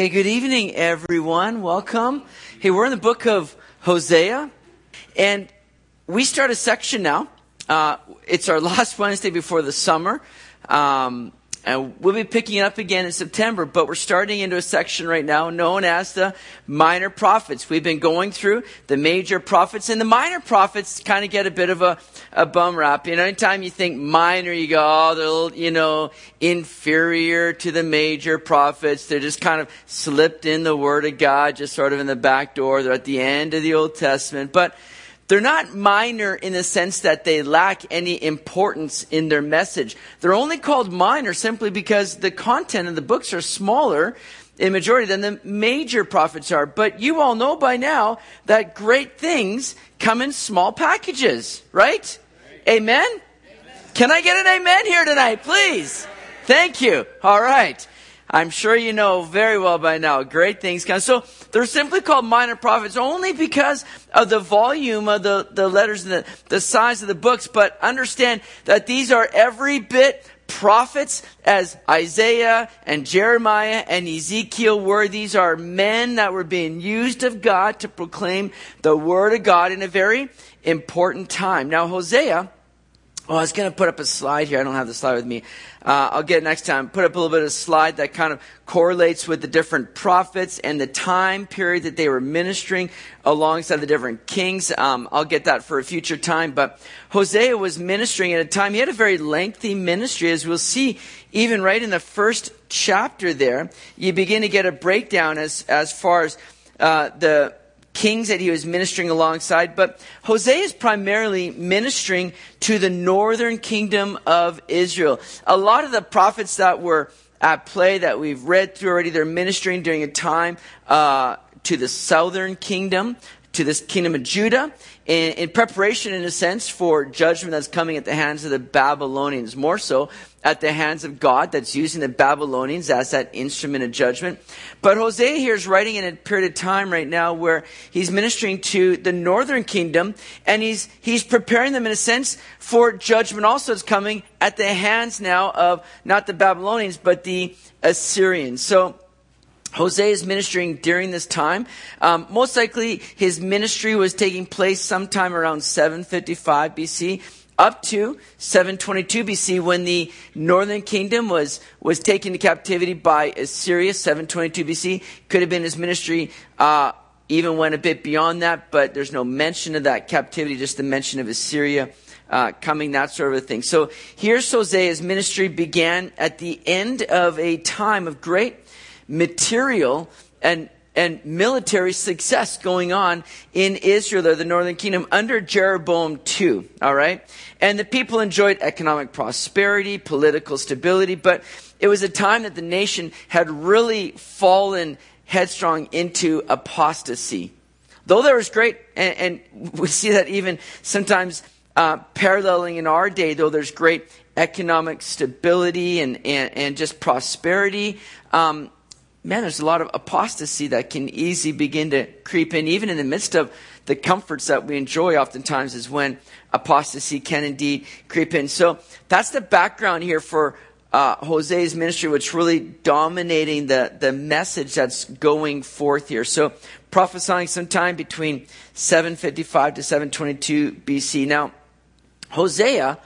Hey, good evening, everyone. Welcome. Hey, we're in the book of Hosea, and we start a section now. Uh, it's our last Wednesday before the summer. Um, and we'll be picking it up again in September, but we're starting into a section right now known as the minor prophets. We've been going through the major prophets, and the minor prophets kind of get a bit of a, a bum rap. You know, anytime you think minor, you go, oh, they're, little, you know, inferior to the major prophets. They're just kind of slipped in the Word of God, just sort of in the back door. They're at the end of the Old Testament. But they're not minor in the sense that they lack any importance in their message. They're only called minor simply because the content of the books are smaller in majority than the major prophets are. But you all know by now that great things come in small packages, right? Amen? amen? Can I get an amen here tonight, please? Thank you. All right. I'm sure you know very well by now. Great things come. So they're simply called minor prophets only because of the volume of the, the letters and the, the size of the books. But understand that these are every bit prophets as Isaiah and Jeremiah and Ezekiel were. These are men that were being used of God to proclaim the word of God in a very important time. Now, Hosea Oh, I was going to put up a slide here. I don't have the slide with me. Uh, I'll get it next time. Put up a little bit of slide that kind of correlates with the different prophets and the time period that they were ministering alongside the different kings. Um, I'll get that for a future time. But Hosea was ministering at a time. He had a very lengthy ministry, as we'll see even right in the first chapter there. You begin to get a breakdown as, as far as uh, the kings that he was ministering alongside, but Hosea is primarily ministering to the northern kingdom of Israel. A lot of the prophets that were at play that we've read through already, they're ministering during a time uh, to the southern kingdom, to this kingdom of Judah in, in, preparation, in a sense, for judgment that's coming at the hands of the Babylonians. More so at the hands of God that's using the Babylonians as that instrument of judgment. But Hosea here is writing in a period of time right now where he's ministering to the northern kingdom and he's, he's preparing them in a sense for judgment also that's coming at the hands now of not the Babylonians, but the Assyrians. So, Hosea is ministering during this time. Um, most likely, his ministry was taking place sometime around 755 BC up to 722 BC when the northern kingdom was, was taken to captivity by Assyria, 722 BC. Could have been his ministry, uh, even went a bit beyond that, but there's no mention of that captivity, just the mention of Assyria. Uh, coming, that sort of a thing. So here's Hosea's ministry began at the end of a time of great material and and military success going on in Israel, or the northern kingdom, under Jeroboam II. All right? And the people enjoyed economic prosperity, political stability, but it was a time that the nation had really fallen headstrong into apostasy. Though there was great, and, and we see that even sometimes uh, paralleling in our day, though there's great economic stability and, and, and just prosperity, um, man, there's a lot of apostasy that can easily begin to creep in, even in the midst of the comforts that we enjoy oftentimes is when apostasy can indeed creep in. So that's the background here for uh, Hosea's ministry, which really dominating the, the message that's going forth here. So prophesying sometime between 755 to 722 BC. Now, Hosea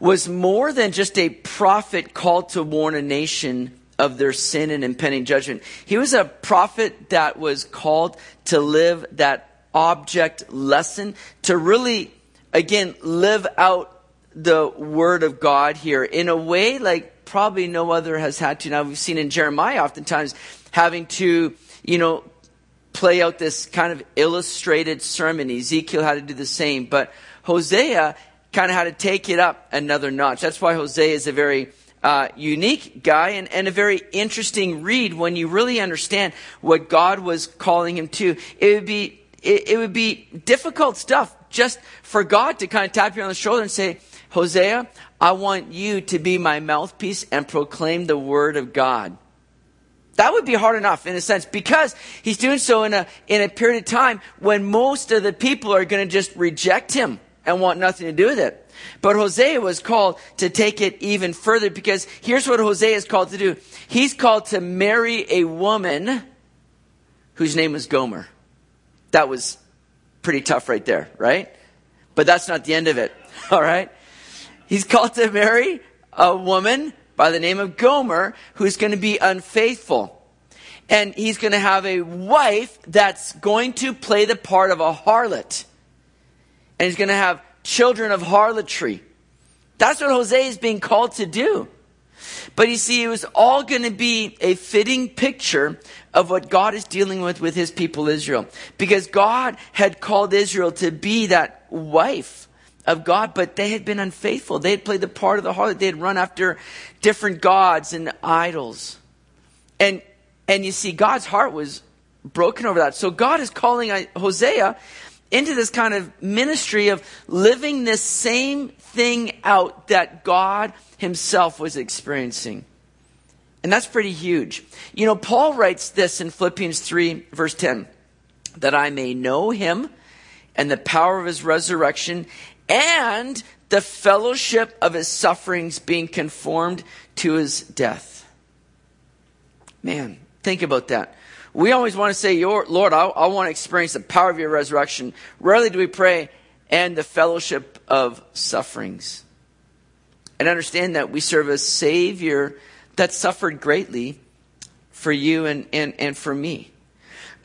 was more than just a prophet called to warn a nation of their sin and impending judgment. He was a prophet that was called to live that object lesson, to really, again, live out the word of God here in a way like probably no other has had to. Now we've seen in Jeremiah oftentimes having to, you know, play out this kind of illustrated sermon. Ezekiel had to do the same, but Hosea kind of had to take it up another notch. That's why Hosea is a very uh, unique guy and, and a very interesting read when you really understand what God was calling him to. It would be it, it would be difficult stuff just for God to kind of tap you on the shoulder and say, Hosea, I want you to be my mouthpiece and proclaim the word of God. That would be hard enough in a sense because he's doing so in a, in a period of time when most of the people are going to just reject him and want nothing to do with it. But Hosea was called to take it even further because here's what Hosea is called to do. He's called to marry a woman whose name was Gomer. That was pretty tough right there, right? But that's not the end of it, all right? He's called to marry a woman by the name of Gomer who's going to be unfaithful. And he's going to have a wife that's going to play the part of a harlot. And he's going to have children of harlotry. That's what Hosea is being called to do. But you see, it was all going to be a fitting picture of what God is dealing with with his people Israel. Because God had called Israel to be that wife of God, but they had been unfaithful. They had played the part of the harlot. They had run after different gods and idols. And, and you see, God's heart was broken over that. So God is calling uh, Hosea into this kind of ministry of living this same thing out that God himself was experiencing. And that's pretty huge. You know, Paul writes this in Philippians 3, verse 10 that I may know him and the power of his resurrection and the fellowship of his sufferings being conformed to his death. Man, think about that. We always want to say, Lord, I, I want to experience the power of your resurrection. Rarely do we pray, and the fellowship of sufferings. And understand that we serve a Savior that suffered greatly for you and, and, and for me.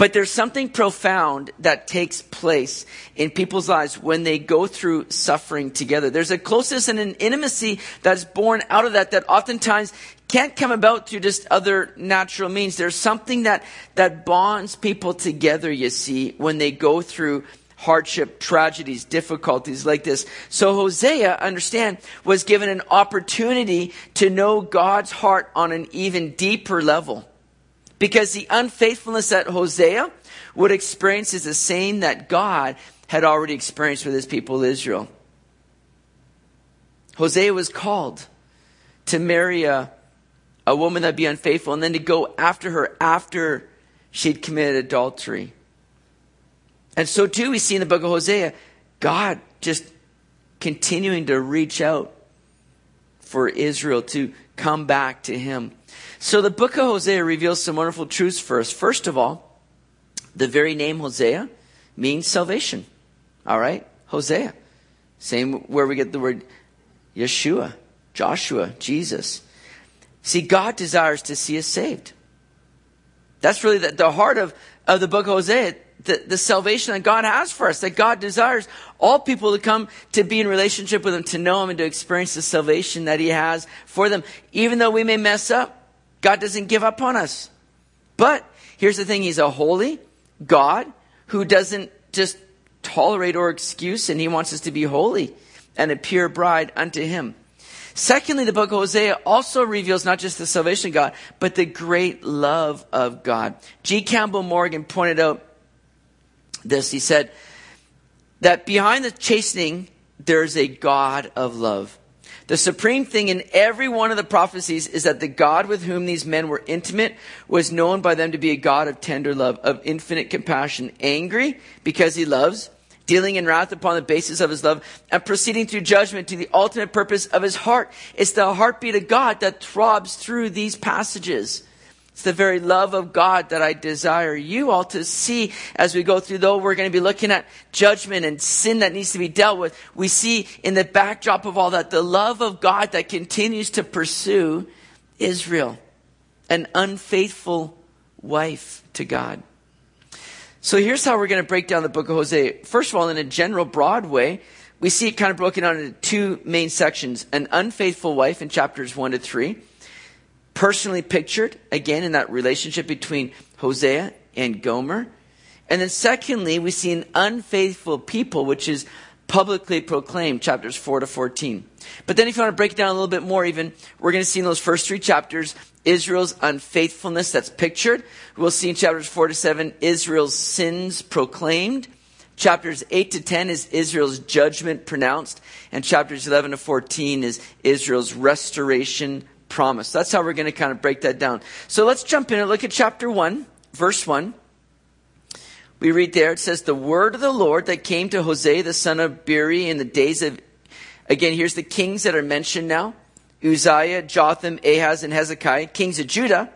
But there's something profound that takes place in people's lives when they go through suffering together. There's a closeness and an intimacy that's born out of that that oftentimes can't come about through just other natural means. There's something that, that bonds people together, you see, when they go through hardship, tragedies, difficulties like this. So Hosea, understand, was given an opportunity to know God's heart on an even deeper level. Because the unfaithfulness that Hosea would experience is the same that God had already experienced with his people Israel. Hosea was called to marry a, a woman that'd be unfaithful and then to go after her after she'd committed adultery. And so too we see in the book of Hosea, God just continuing to reach out for Israel to come back to him. So the book of Hosea reveals some wonderful truths for us. First of all, the very name Hosea means salvation. All right? Hosea. Same where we get the word Yeshua, Joshua, Jesus. See, God desires to see us saved. That's really the, the heart of, of the book of Hosea the, the salvation that God has for us, that God desires all people to come to be in relationship with Him, to know Him, and to experience the salvation that He has for them. Even though we may mess up, God doesn't give up on us. But here's the thing He's a holy God who doesn't just tolerate or excuse, and He wants us to be holy and a pure bride unto Him. Secondly, the book of Hosea also reveals not just the salvation of God, but the great love of God. G. Campbell Morgan pointed out this. He said that behind the chastening, there's a God of love. The supreme thing in every one of the prophecies is that the God with whom these men were intimate was known by them to be a God of tender love, of infinite compassion, angry because he loves, dealing in wrath upon the basis of his love, and proceeding through judgment to the ultimate purpose of his heart. It's the heartbeat of God that throbs through these passages. It's the very love of God that I desire you all to see as we go through, though we're going to be looking at judgment and sin that needs to be dealt with. We see in the backdrop of all that the love of God that continues to pursue Israel, an unfaithful wife to God. So here's how we're going to break down the book of Hosea. First of all, in a general, broad way, we see it kind of broken down into two main sections an unfaithful wife in chapters 1 to 3 personally pictured, again, in that relationship between Hosea and Gomer. And then secondly, we see an unfaithful people, which is publicly proclaimed, chapters 4 to 14. But then if you want to break it down a little bit more even, we're going to see in those first three chapters Israel's unfaithfulness that's pictured. We'll see in chapters 4 to 7 Israel's sins proclaimed. Chapters 8 to 10 is Israel's judgment pronounced. And chapters 11 to 14 is Israel's restoration promise. That's how we're going to kind of break that down. So let's jump in and look at chapter 1, verse 1. We read there, it says, The word of the Lord that came to Hosea the son of Beeri in the days of Again, here's the kings that are mentioned now Uzziah, Jotham, Ahaz, and Hezekiah, kings of Judah.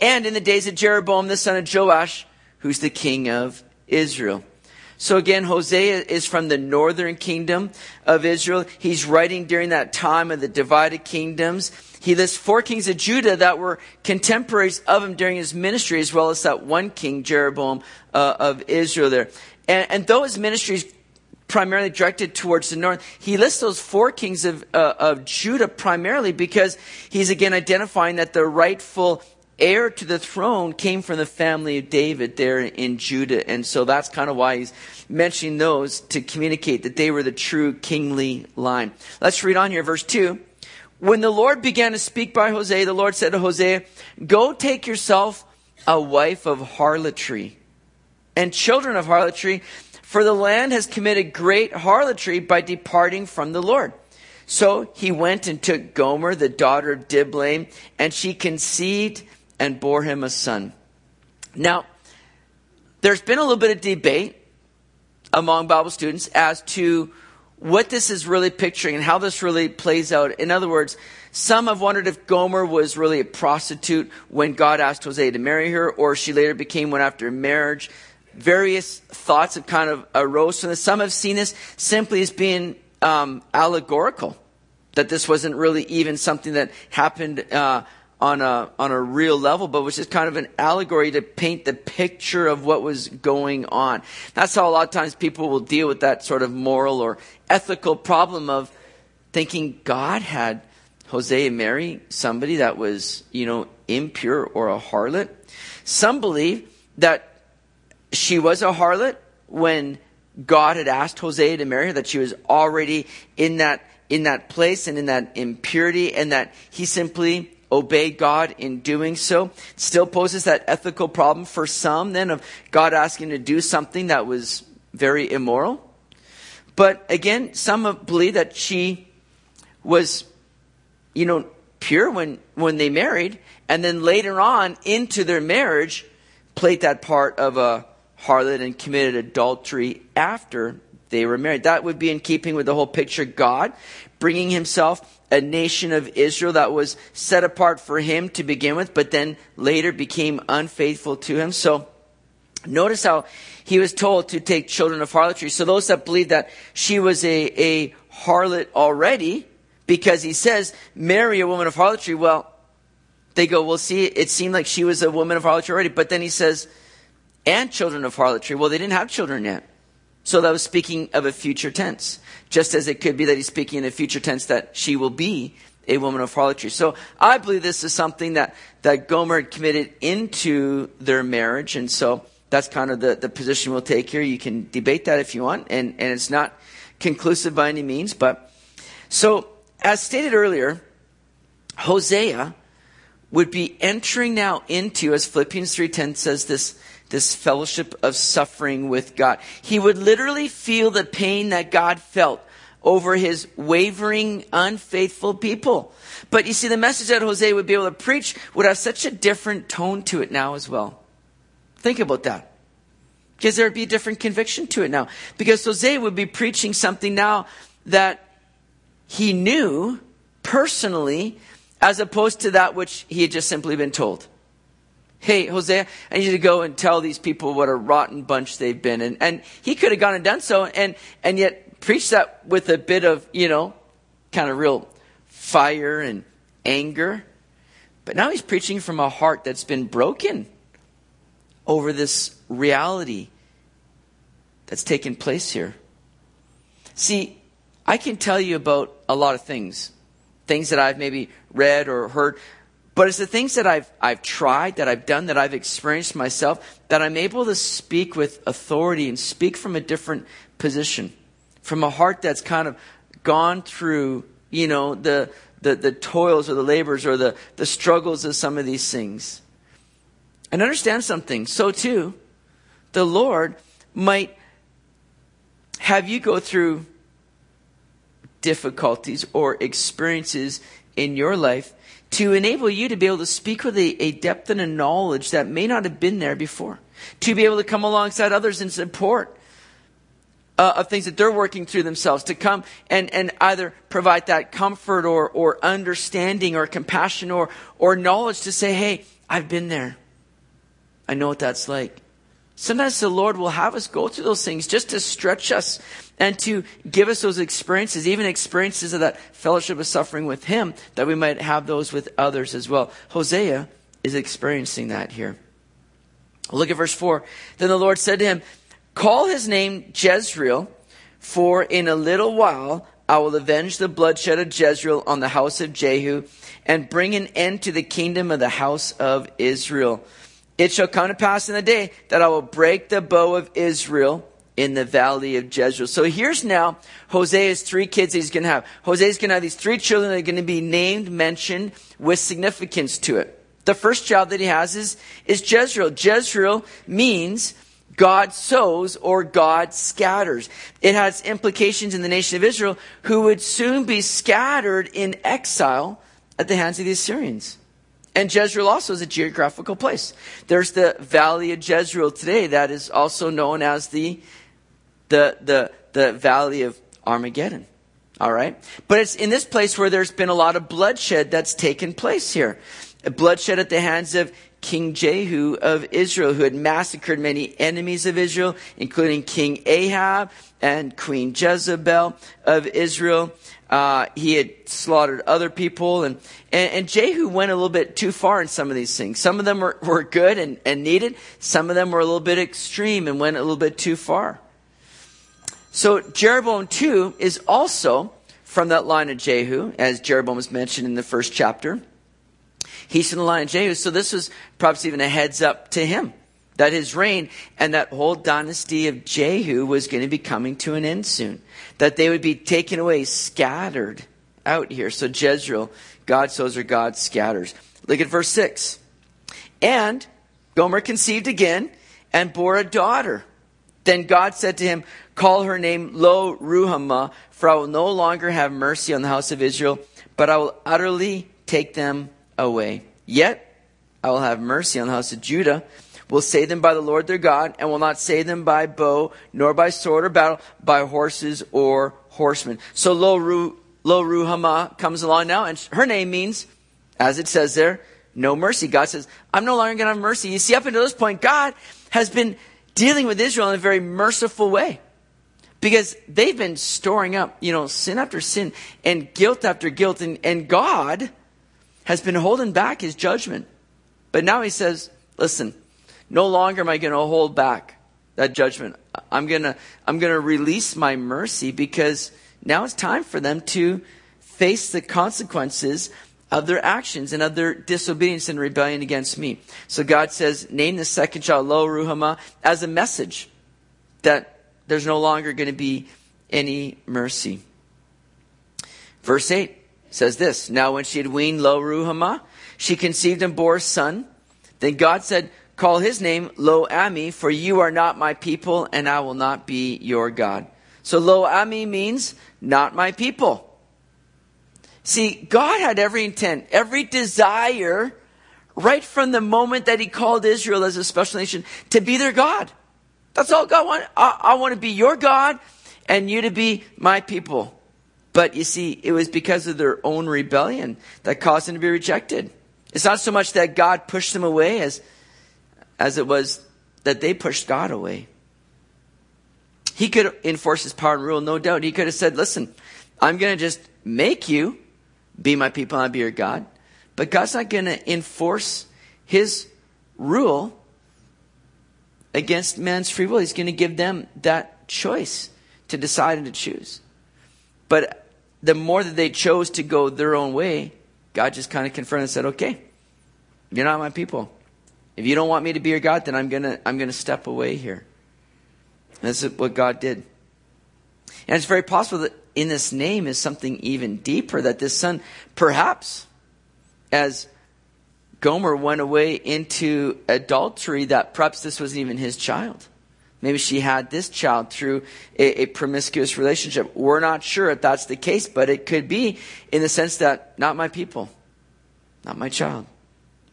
And in the days of Jeroboam, the son of Joash, who's the king of Israel. So again, Hosea is from the northern kingdom of Israel. He's writing during that time of the divided kingdoms. He lists four kings of Judah that were contemporaries of him during his ministry, as well as that one king, Jeroboam uh, of Israel there. And, and though his ministry is primarily directed towards the north, he lists those four kings of, uh, of Judah primarily because he's again identifying that the rightful heir to the throne came from the family of David there in Judah. And so that's kind of why he's mentioning those to communicate that they were the true kingly line. Let's read on here, verse 2. When the Lord began to speak by Hosea, the Lord said to Hosea, Go take yourself a wife of harlotry and children of harlotry, for the land has committed great harlotry by departing from the Lord. So he went and took Gomer, the daughter of Diblaim, and she conceived and bore him a son. Now, there's been a little bit of debate among Bible students as to what this is really picturing and how this really plays out. In other words, some have wondered if Gomer was really a prostitute when God asked Hosea to marry her, or she later became one after marriage. Various thoughts have kind of arose from this. Some have seen this simply as being um, allegorical, that this wasn't really even something that happened uh, on a, on a real level, but was just kind of an allegory to paint the picture of what was going on. That's how a lot of times people will deal with that sort of moral or ethical problem of thinking God had Hosea marry somebody that was, you know, impure or a harlot. Some believe that she was a harlot when God had asked Hosea to marry her, that she was already in that in that place and in that impurity, and that he simply obeyed God in doing so. Still poses that ethical problem for some then of God asking to do something that was very immoral. But again, some believe that she was, you know, pure when, when they married, and then later on into their marriage played that part of a harlot and committed adultery after they were married. That would be in keeping with the whole picture God bringing himself a nation of Israel that was set apart for him to begin with, but then later became unfaithful to him. So notice how he was told to take children of harlotry. So those that believe that she was a, a harlot already, because he says, marry a woman of harlotry, well, they go, well, see, it seemed like she was a woman of harlotry already. But then he says, and children of harlotry. Well, they didn't have children yet. So that was speaking of a future tense just as it could be that he's speaking in a future tense that she will be a woman of harlotry. So I believe this is something that, that Gomer had committed into their marriage. And so that's kind of the, the position we'll take here. You can debate that if you want. And, and it's not conclusive by any means. But so as stated earlier, Hosea would be entering now into, as Philippians 3.10 says, this this fellowship of suffering with God. He would literally feel the pain that God felt over his wavering, unfaithful people. But you see, the message that Hosea would be able to preach would have such a different tone to it now as well. Think about that. Because there would be a different conviction to it now. Because Hosea would be preaching something now that he knew personally as opposed to that which he had just simply been told hey, Hosea, I need you to go and tell these people what a rotten bunch they've been. And, and he could have gone and done so and, and yet preached that with a bit of, you know, kind of real fire and anger. But now he's preaching from a heart that's been broken over this reality that's taken place here. See, I can tell you about a lot of things, things that I've maybe read or heard, but it's the things that I've, I've tried, that I've done, that I've experienced myself, that I'm able to speak with authority and speak from a different position, from a heart that's kind of gone through, you know, the, the, the toils or the labors or the, the struggles of some of these things. And understand something. So too, the Lord might have you go through difficulties or experiences in your life to enable you to be able to speak with a, a, depth and a knowledge that may not have been there before. To be able to come alongside others and support uh, of things that they're working through themselves to come and, and either provide that comfort or, or understanding or compassion or, or knowledge to say, hey, I've been there. I know what that's like. Sometimes the Lord will have us go through those things just to stretch us and to give us those experiences, even experiences of that fellowship of suffering with Him, that we might have those with others as well. Hosea is experiencing that here. Look at verse 4. Then the Lord said to him, Call his name Jezreel, for in a little while I will avenge the bloodshed of Jezreel on the house of Jehu and bring an end to the kingdom of the house of Israel. It shall come to pass in the day that I will break the bow of Israel in the valley of Jezreel. So here's now Hosea's three kids he's going to have. Hosea's going to have these three children that are going to be named, mentioned with significance to it. The first child that he has is, is Jezreel. Jezreel means God sows or God scatters. It has implications in the nation of Israel who would soon be scattered in exile at the hands of the Assyrians. And Jezreel also is a geographical place. There's the valley of Jezreel today that is also known as the, the, the, the valley of Armageddon. All right? But it's in this place where there's been a lot of bloodshed that's taken place here. Bloodshed at the hands of King Jehu of Israel, who had massacred many enemies of Israel, including King Ahab and Queen Jezebel of Israel. Uh, he had slaughtered other people, and, and, and, Jehu went a little bit too far in some of these things. Some of them were, were good and, and needed. Some of them were a little bit extreme and went a little bit too far. So Jeroboam II is also from that line of Jehu, as Jeroboam was mentioned in the first chapter. He's from the line of Jehu. So this was perhaps even a heads up to him that his reign and that whole dynasty of Jehu was going to be coming to an end soon. That they would be taken away, scattered out here. So Jezreel, God sows or God scatters. Look at verse 6. And Gomer conceived again and bore a daughter. Then God said to him, Call her name Lo Ruhamah, for I will no longer have mercy on the house of Israel, but I will utterly take them away. Yet I will have mercy on the house of Judah, will save them by the Lord their God, and will not save them by bow, nor by sword or battle, by horses or horsemen. So Lo, Ru, Lo Ruhamah comes along now, and her name means, as it says there, no mercy. God says, I'm no longer going to have mercy. You see, up until this point, God has been dealing with Israel in a very merciful way. Because they've been storing up, you know, sin after sin and guilt after guilt. And, and God has been holding back his judgment. But now he says, listen, no longer am I going to hold back that judgment. I'm going to, I'm going to release my mercy because now it's time for them to face the consequences of their actions and of their disobedience and rebellion against me. So God says, name the second child Lo Ruhamah as a message that there's no longer going to be any mercy. Verse 8 says this Now, when she had weaned Lo Ruhamah, she conceived and bore a son. Then God said, Call his name Lo Ami, for you are not my people, and I will not be your God. So Lo Ami means not my people. See, God had every intent, every desire, right from the moment that He called Israel as a special nation, to be their God. That's all God wanted. I, I want to be your God, and you to be my people. But you see, it was because of their own rebellion that caused them to be rejected. It's not so much that God pushed them away as, as it was that they pushed God away. He could enforce his power and rule, no doubt. He could have said, listen, I'm going to just make you be my people and I'll be your God. But God's not going to enforce his rule against man's free will. He's going to give them that choice to decide and to choose. But the more that they chose to go their own way, God just kind of confronted and said, okay, you're not my people. If you don't want me to be your God, then I'm going to, I'm to step away here. And that's what God did. And it's very possible that in this name is something even deeper that this son, perhaps, as Gomer went away into adultery, that perhaps this wasn't even his child. Maybe she had this child through a, a, promiscuous relationship. We're not sure if that's the case, but it could be in the sense that not my people, not my child.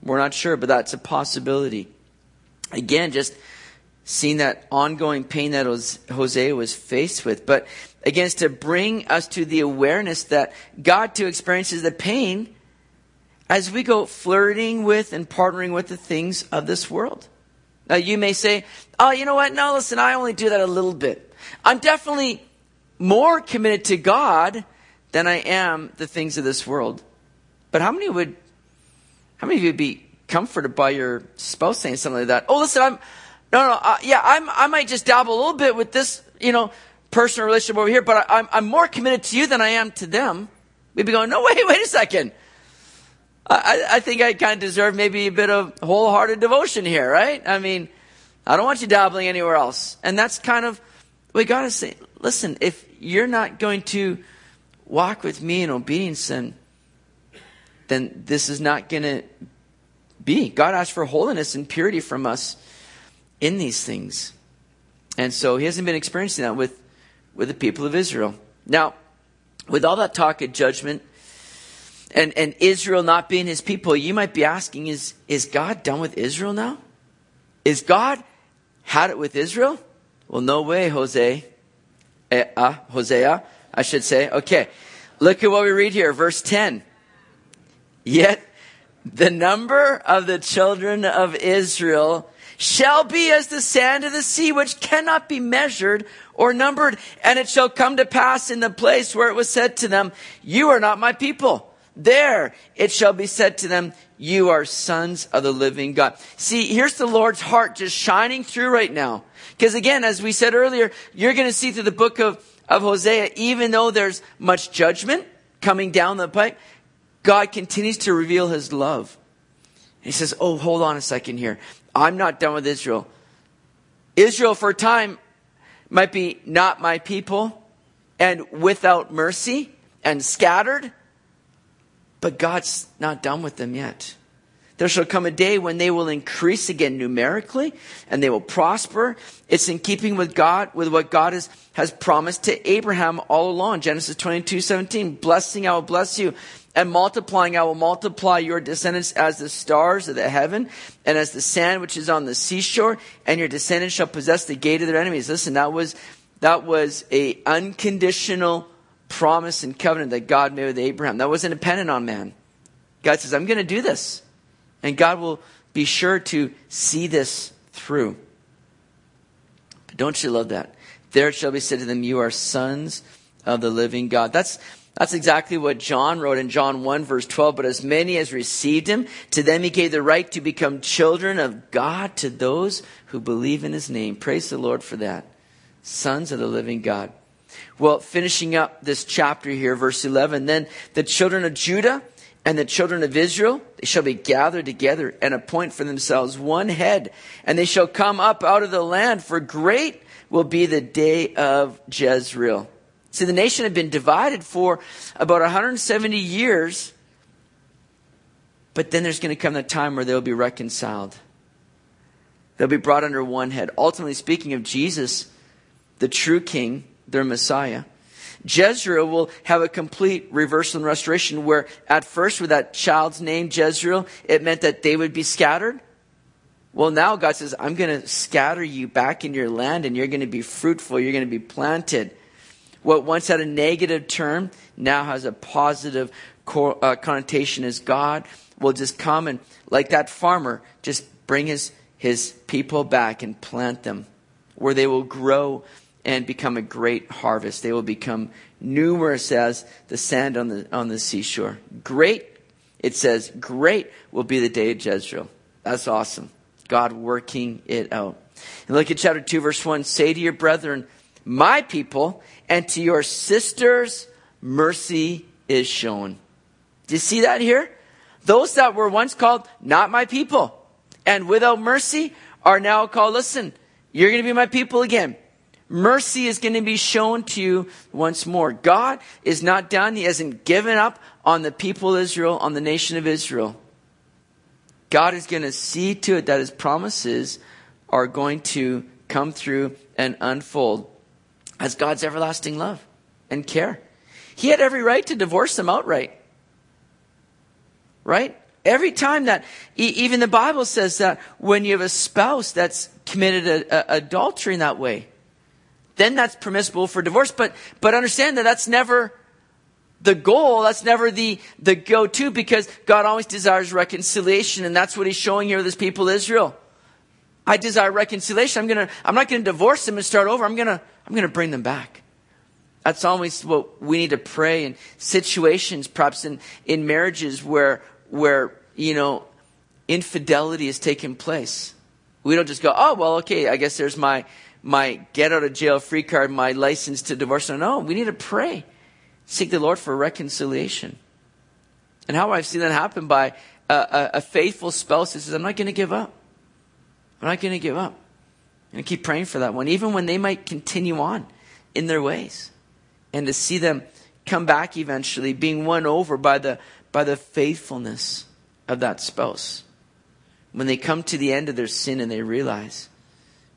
We're not sure, but that's a possibility. Again, just seeing that ongoing pain that Hosea was faced with. But again, it's to bring us to the awareness that God too experiences the pain as we go flirting with and partnering with the things of this world. Now you may say, oh, you know what? No, listen, I only do that a little bit. I'm definitely more committed to God than I am the things of this world. But how many would, how many of you would be comforted by your spouse saying something like that? Oh, listen, I'm, no, no, uh, yeah, I'm, I might just dabble a little bit with this, you know, personal relationship over here, but I, I'm, I'm more committed to you than I am to them. We'd be going, no, wait, wait a second. I, I think I kind of deserve maybe a bit of wholehearted devotion here, right? I mean, I don't want you dabbling anywhere else. And that's kind of we got to say, listen, if you're not going to walk with me in obedience, then, then this is not going to be. God asks for holiness and purity from us in these things. And so he hasn't been experiencing that with, with the people of Israel. Now, with all that talk of judgment and, and Israel not being his people, you might be asking, is, is God done with Israel now? Is God had it with Israel? Well, no way, Jose. Uh, uh, Hosea, I should say. Okay. Look at what we read here, verse 10. Yet the number of the children of Israel shall be as the sand of the sea, which cannot be measured or numbered. And it shall come to pass in the place where it was said to them, You are not my people. There it shall be said to them, You are sons of the living God. See, here's the Lord's heart just shining through right now. Because again, as we said earlier, you're going to see through the book of, of Hosea, even though there's much judgment coming down the pipe, God continues to reveal his love. He says, Oh, hold on a second here. I'm not done with Israel. Israel, for a time, might be not my people and without mercy and scattered, but God's not done with them yet. There shall come a day when they will increase again numerically and they will prosper. It's in keeping with God, with what God has, has promised to Abraham all along. Genesis 22, 17. Blessing, I will bless you and multiplying, I will multiply your descendants as the stars of the heaven and as the sand which is on the seashore and your descendants shall possess the gate of their enemies. Listen, that was, that was a unconditional promise and covenant that God made with Abraham. That wasn't dependent on man. God says, I'm going to do this. And God will be sure to see this through. But don't you love that? There it shall be said to them, You are sons of the living God. That's, that's exactly what John wrote in John 1 verse 12. But as many as received him, to them he gave the right to become children of God to those who believe in his name. Praise the Lord for that. Sons of the living God. Well, finishing up this chapter here, verse 11, then the children of Judah and the children of Israel, they shall be gathered together and appoint for themselves one head, and they shall come up out of the land, for great will be the day of Jezreel. See, the nation had been divided for about 170 years, but then there's going to come the time where they'll be reconciled. They'll be brought under one head. Ultimately, speaking of Jesus, the true king, their Messiah, Jezreel will have a complete reversal and restoration where at first with that child's name, Jezreel, it meant that they would be scattered. Well, now God says, I'm going to scatter you back in your land and you're going to be fruitful. You're going to be planted. What once had a negative term now has a positive uh, connotation as God will just come and, like that farmer, just bring his, his people back and plant them where they will grow and become a great harvest. They will become numerous as the sand on the, on the seashore. Great, it says, great will be the day of Jezreel. That's awesome. God working it out. And look at chapter 2, verse 1. Say to your brethren, my people, and to your sisters, mercy is shown. Do you see that here? Those that were once called not my people and without mercy are now called, listen, you're going to be my people again mercy is going to be shown to you once more. God is not done. He hasn't given up on the people of Israel, on the nation of Israel. God is going to see to it that his promises are going to come through and unfold as God's everlasting love and care. He had every right to divorce them outright. Right? Every time that, even the Bible says that when you have a spouse that's committed a, a, adultery in that way, then that's permissible for divorce. But, but understand that that's never the goal. That's never the, the go-to because God always desires reconciliation. And that's what he's showing here with his people Israel. I desire reconciliation. I'm gonna, I'm not gonna divorce them and start over. I'm gonna, I'm gonna bring them back. That's always what we need to pray in situations, perhaps in, in marriages where, where, you know, infidelity has taken place. We don't just go, oh, well, okay, I guess there's my, my get out of jail free card, my license to divorce. No, no, we need to pray. Seek the Lord for reconciliation. And how I've seen that happen by a, a, a faithful spouse that says, I'm not going to give up. I'm not going to give up. I'm going to keep praying for that one, even when they might continue on in their ways. And to see them come back eventually, being won over by the, by the faithfulness of that spouse. When they come to the end of their sin and they realize,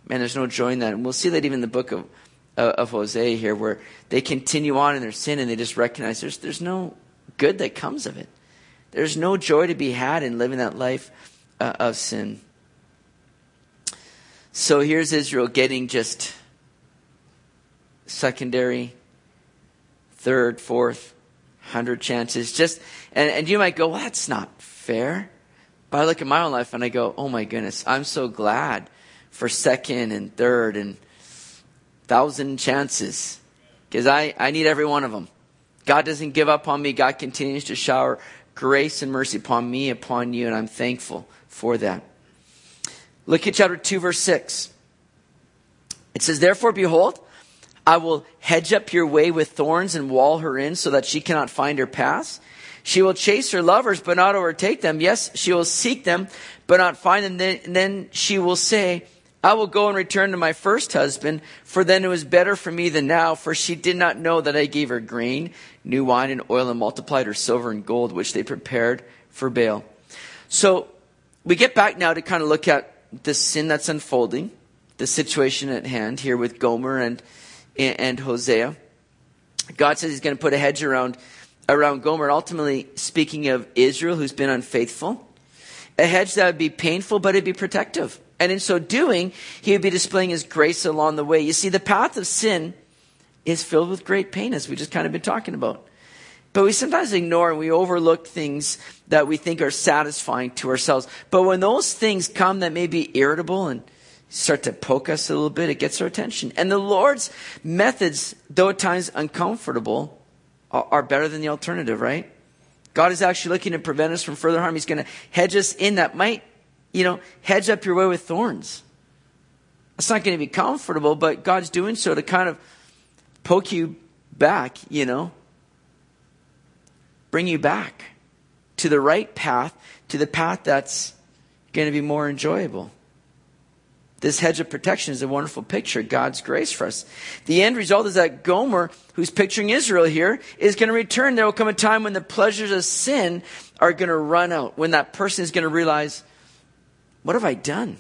man, there's no joy in that. And we'll see that even in the book of, uh, of Hosea here, where they continue on in their sin and they just recognize there's, there's no good that comes of it. There's no joy to be had in living that life uh, of sin. So here's Israel getting just secondary, third, fourth, hundred chances. Just and, and you might go, well, that's not fair. But I look at my own life and I go, oh my goodness, I'm so glad for second and third and thousand chances because I, I need every one of them. God doesn't give up on me. God continues to shower grace and mercy upon me, upon you, and I'm thankful for that. Look at chapter 2, verse 6. It says, Therefore, behold, I will hedge up your way with thorns and wall her in so that she cannot find her path. She will chase her lovers, but not overtake them. Yes, she will seek them, but not find them. Then, then she will say, I will go and return to my first husband, for then it was better for me than now, for she did not know that I gave her grain, new wine, and oil, and multiplied her silver and gold, which they prepared for Baal. So we get back now to kind of look at the sin that's unfolding, the situation at hand here with Gomer and, and Hosea. God says he's going to put a hedge around, around Gomer, ultimately speaking of Israel who's been unfaithful. A hedge that would be painful, but it'd be protective. And in so doing, he would be displaying his grace along the way. You see, the path of sin is filled with great pain, as we just kind of been talking about. But we sometimes ignore and we overlook things that we think are satisfying to ourselves. But when those things come that may be irritable and start to poke us a little bit, it gets our attention. And the Lord's methods, though at times uncomfortable, are, better than the alternative, right? God is actually looking to prevent us from further harm. He's going to hedge us in that might, you know, hedge up your way with thorns. It's not going to be comfortable, but God's doing so to kind of poke you back, you know, bring you back to the right path, to the path that's going to be more enjoyable. This hedge of protection is a wonderful picture, God's grace for us. The end result is that Gomer, who's picturing Israel here, is going to return. There will come a time when the pleasures of sin are going to run out, when that person is going to realize, what have I done?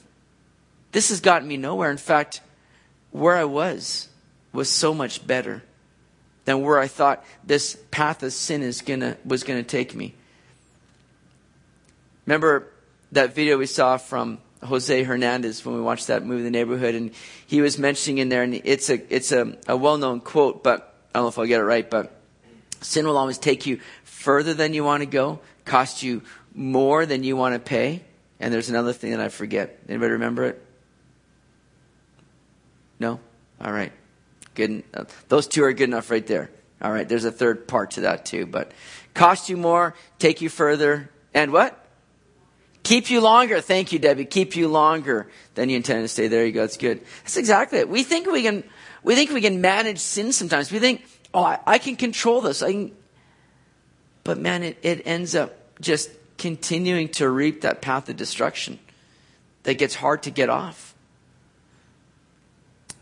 This has gotten me nowhere. In fact, where I was was so much better than where I thought this path of sin is gonna was gonna take me. Remember that video we saw from Jose Hernandez when we watched that movie, The Neighborhood, and he was mentioning in there, and it's a it's a, a well known quote, but I don't know if I'll get it right, but sin will always take you further than you want to go, cost you more than you want to pay. And there's another thing that I forget. Anybody remember it? No? All right. Good. Those two are good enough right there. All right. There's a third part to that too, but cost you more, take you further, and what? Keep you longer. Thank you, Debbie. Keep you longer than you intend to stay. There you go. That's good. That's exactly it. We think we can, we think we can manage sin sometimes. We think, oh, I, I can control this. I can, but man, it, it ends up just continuing to reap that path of destruction that gets hard to get off.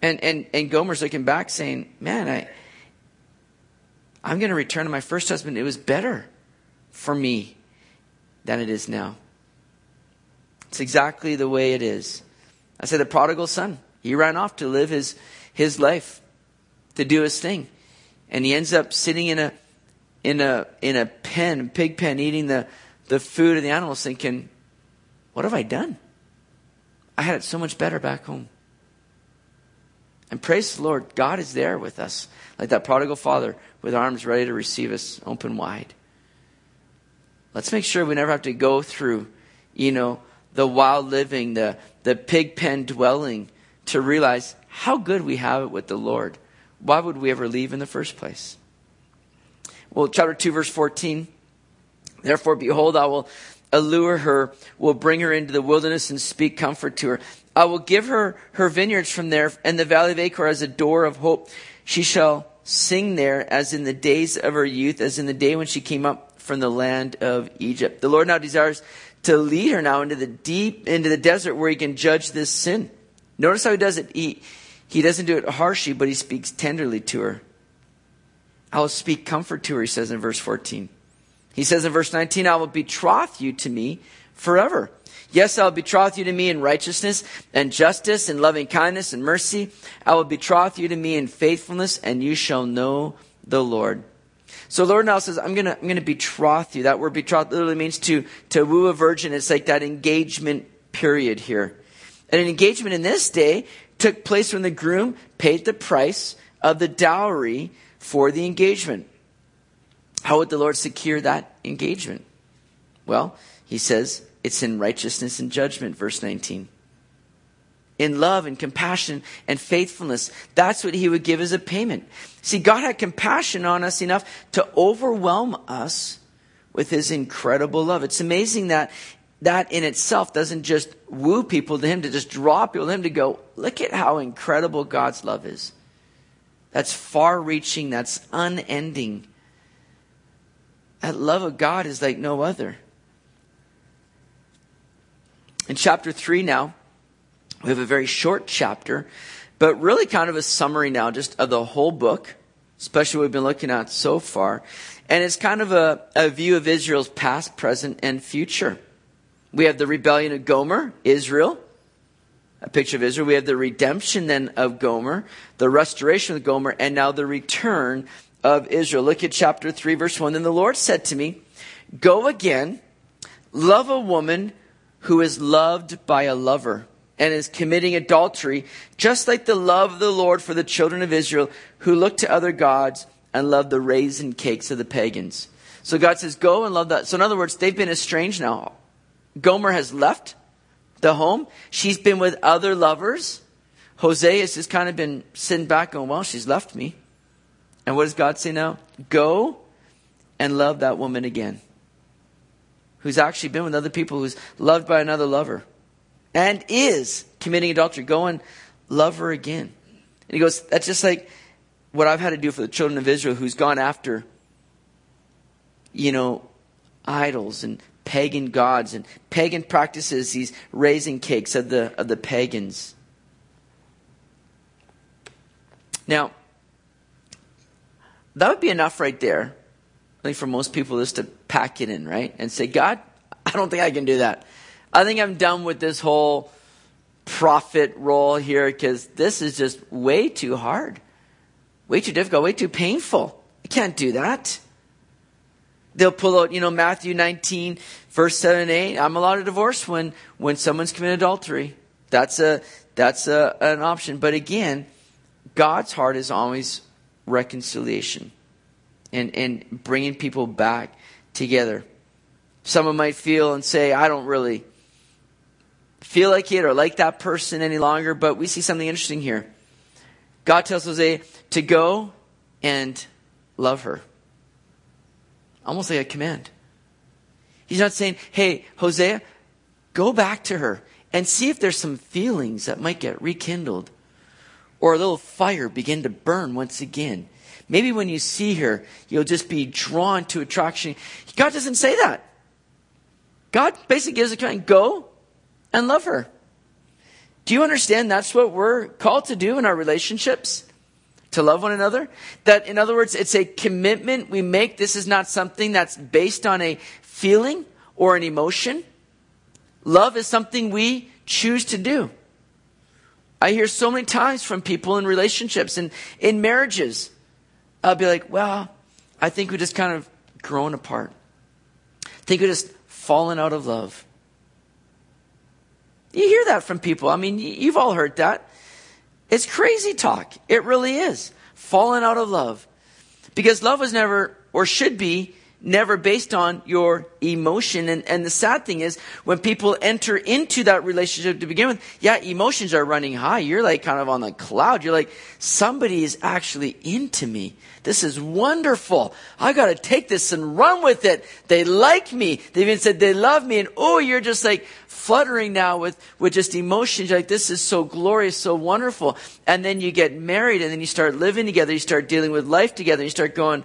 And, and, and Gomer's looking back saying, man, I, I'm going to return to my first husband. It was better for me than it is now. It's exactly the way it is. I said the prodigal son, he ran off to live his, his life, to do his thing. And he ends up sitting in a, in a, in a pen, pig pen, eating the, the food of the animals thinking, what have I done? I had it so much better back home. And praise the Lord, God is there with us, like that prodigal father with arms ready to receive us open wide. Let's make sure we never have to go through, you know, the wild living, the, the pig pen dwelling to realize how good we have it with the Lord. Why would we ever leave in the first place? Well, chapter 2, verse 14. Therefore, behold, I will allure her, will bring her into the wilderness and speak comfort to her. I will give her her vineyards from there and the valley of Achor as a door of hope. She shall sing there as in the days of her youth, as in the day when she came up from the land of Egypt. The Lord now desires to lead her now into the deep, into the desert where he can judge this sin. Notice how he does it. He, he doesn't do it harshly, but he speaks tenderly to her. I will speak comfort to her, he says in verse 14. He says in verse 19, I will betroth you to me forever. Yes, I will betroth you to me in righteousness and justice and loving kindness and mercy. I will betroth you to me in faithfulness and you shall know the Lord. So Lord now says, I'm gonna, I'm gonna betroth you. That word betroth literally means to, to woo a virgin. It's like that engagement period here. And an engagement in this day took place when the groom paid the price of the dowry for the engagement. How would the Lord secure that engagement? Well, he says it's in righteousness and judgment, verse 19. In love and compassion and faithfulness. That's what he would give as a payment. See, God had compassion on us enough to overwhelm us with his incredible love. It's amazing that that in itself doesn't just woo people to him, to just draw people to him, to go, look at how incredible God's love is. That's far reaching, that's unending. That love of God is like no other. In chapter 3 now, we have a very short chapter, but really kind of a summary now just of the whole book, especially what we've been looking at so far. And it's kind of a, a view of Israel's past, present, and future. We have the rebellion of Gomer, Israel, a picture of Israel. We have the redemption then of Gomer, the restoration of Gomer, and now the return of Israel. Look at chapter 3, verse 1. Then the Lord said to me, Go again, love a woman who is loved by a lover and is committing adultery, just like the love of the Lord for the children of Israel who look to other gods and love the raisin cakes of the pagans. So God says, Go and love that. So in other words, they've been estranged now. Gomer has left the home. She's been with other lovers. Hosea has just kind of been sitting back going, Well, she's left me. And what does God say now? Go and love that woman again. Who's actually been with other people, who's loved by another lover, and is committing adultery. Go and love her again. And he goes, That's just like what I've had to do for the children of Israel who's gone after, you know, idols and pagan gods and pagan practices, these raisin cakes of the, of the pagans. Now, that would be enough right there. I think for most people just to pack it in, right? And say, God, I don't think I can do that. I think I'm done with this whole prophet role here because this is just way too hard, way too difficult, way too painful. I can't do that. They'll pull out, you know, Matthew 19, verse 7 and 8. I'm allowed a divorce when, when someone's committed adultery. That's a, that's a, an option. But again, God's heart is always reconciliation and, and bringing people back together. Someone might feel and say, I don't really feel like it or like that person any longer, but we see something interesting here. God tells Hosea to go and love her. Almost like a command. He's not saying, hey, Hosea, go back to her and see if there's some feelings that might get rekindled or a little fire begin to burn once again. Maybe when you see her, you'll just be drawn to attraction. God doesn't say that. God basically gives a command, go and love her. Do you understand that's what we're called to do in our relationships? To love one another? That, in other words, it's a commitment we make. This is not something that's based on a feeling or an emotion. Love is something we choose to do. I hear so many times from people in relationships and in marriages. I'll be like, well, I think we just kind of grown apart. I think we just fallen out of love. You hear that from people. I mean, you've all heard that. It's crazy talk. It really is. Fallen out of love. Because love was never, or should be, never based on your emotion. And, and the sad thing is, when people enter into that relationship to begin with, yeah, emotions are running high. You're like kind of on the cloud. You're like, somebody is actually into me. This is wonderful. I gotta take this and run with it. They like me. They even said they love me. And oh, you're just like fluttering now with, with just emotions. You're like, this is so glorious, so wonderful. And then you get married and then you start living together. You start dealing with life together. You start going,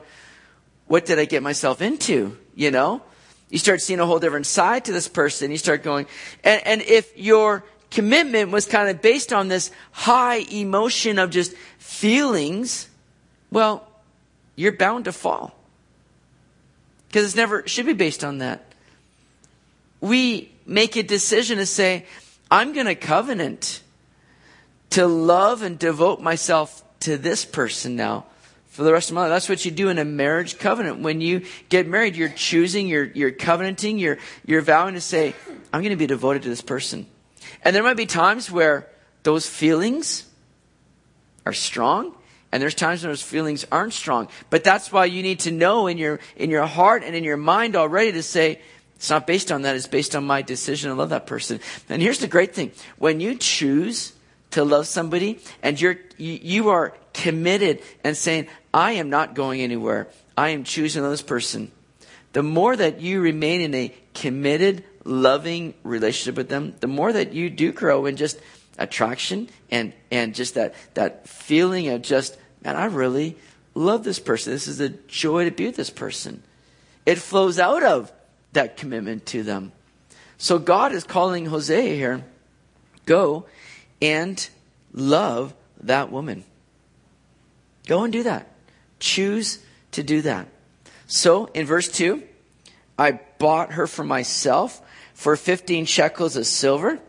what did I get myself into? You know? You start seeing a whole different side to this person. You start going, and, and if your commitment was kind of based on this high emotion of just feelings, well, you're bound to fall. Because it's never, should be based on that. We make a decision to say, I'm going to covenant to love and devote myself to this person now for the rest of my life. That's what you do in a marriage covenant. When you get married, you're choosing, you're, you're covenanting, you're, you're vowing to say, I'm going to be devoted to this person. And there might be times where those feelings are strong, and there's times when those feelings aren't strong. But that's why you need to know in your, in your heart and in your mind already to say, it's not based on that, it's based on my decision to love that person. And here's the great thing. When you choose to love somebody and you're, you, are committed and saying, I am not going anywhere. I am choosing this person. The more that you remain in a committed, loving relationship with them, the more that you do grow in just attraction and, and just that, that feeling of just, man, I really love this person. This is a joy to be with this person. It flows out of that commitment to them. So God is calling Hosea here, go and love that woman. Go and do that. Choose to do that. So in verse 2, I bought her for myself for 15 shekels of silver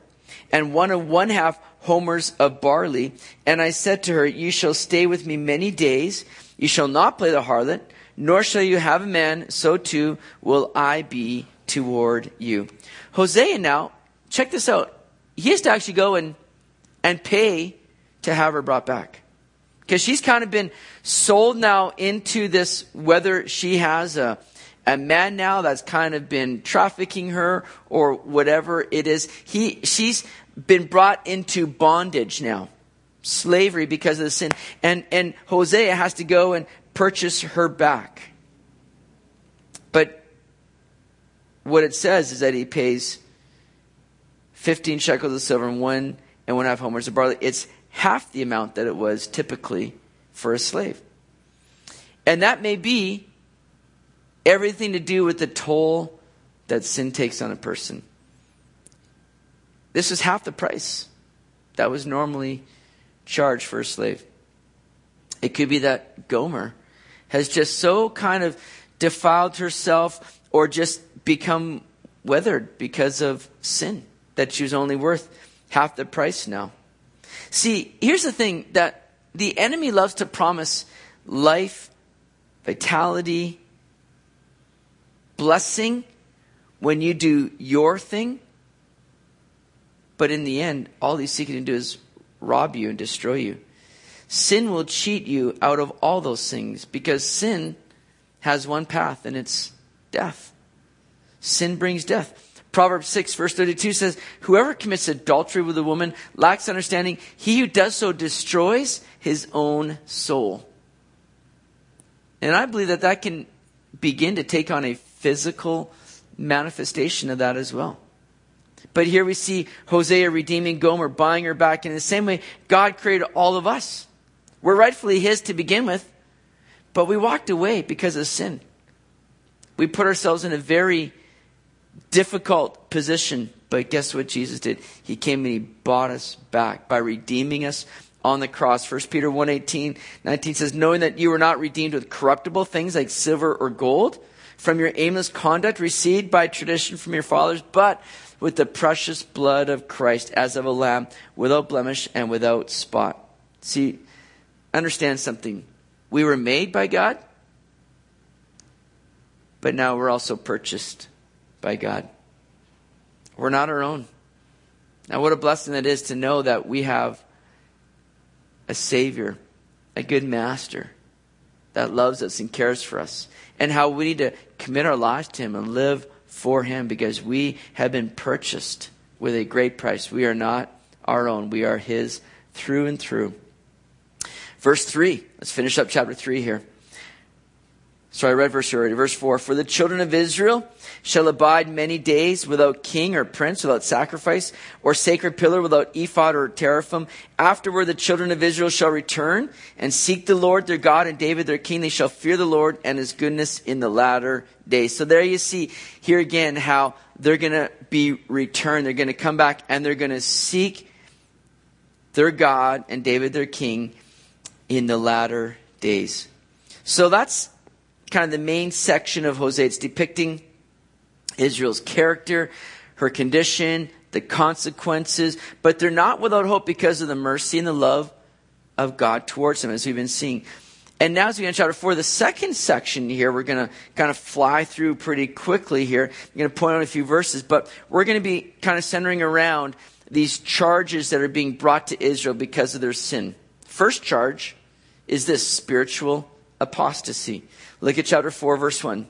and one and one half homers of barley. And I said to her, You shall stay with me many days. You shall not play the harlot, nor shall you have a man. So too will I be toward you. Hosea now, check this out. He has to actually go and, and pay to have her brought back. Because she's kind of been sold now into this, whether she has a, a man now that's kind of been trafficking her or whatever it is. He, she's been brought into bondage now. Slavery because of the sin. And, and Hosea has to go and purchase her back. But what it says is that he pays 15 shekels of silver and one and one half homers of barley. It's half the amount that it was typically for a slave. And that may be everything to do with the toll that sin takes on a person. This is half the price that was normally charged for a slave. It could be that Gomer has just so kind of defiled herself or just become weathered because of sin that she was only worth half the price now. See, here's the thing that the enemy loves to promise life, vitality, blessing when you do your thing. But in the end, all he's seeking to do is rob you and destroy you. Sin will cheat you out of all those things because sin has one path and it's death. Sin brings death. Proverbs 6 verse 32 says, Whoever commits adultery with a woman lacks understanding. He who does so destroys his own soul. And I believe that that can begin to take on a physical manifestation of that as well. But here we see Hosea redeeming Gomer, buying her back. in the same way, God created all of us. We're rightfully His to begin with, but we walked away because of sin. We put ourselves in a very difficult position. But guess what Jesus did? He came and he bought us back by redeeming us on the cross. 1 Peter 1 18, 19 says, Knowing that you were not redeemed with corruptible things like silver or gold from your aimless conduct received by tradition from your fathers, but with the precious blood of Christ as of a lamb without blemish and without spot. See, understand something. We were made by God, but now we're also purchased by God. We're not our own. Now, what a blessing that is to know that we have a Savior, a good Master that loves us and cares for us, and how we need to commit our lives to Him and live for Him because we have been purchased with a great price. We are not our own, we are His through and through. Verse 3, let's finish up chapter 3 here. So I read verse already. Verse 4 For the children of Israel shall abide many days without king or prince, without sacrifice, or sacred pillar, without ephod or teraphim. Afterward, the children of Israel shall return and seek the Lord their God and David their king. They shall fear the Lord and his goodness in the latter days. So there you see here again how they're going to be returned. They're going to come back and they're going to seek their God and David their king in the latter days. So that's kind of the main section of Hosea. It's depicting Israel's character, her condition, the consequences, but they're not without hope because of the mercy and the love of God towards them, as we've been seeing. And now, as we get into chapter 4, the second section here, we're going to kind of fly through pretty quickly here. I'm going to point out a few verses, but we're going to be kind of centering around these charges that are being brought to Israel because of their sin. First charge is this spiritual apostasy. Look at chapter 4, verse 1.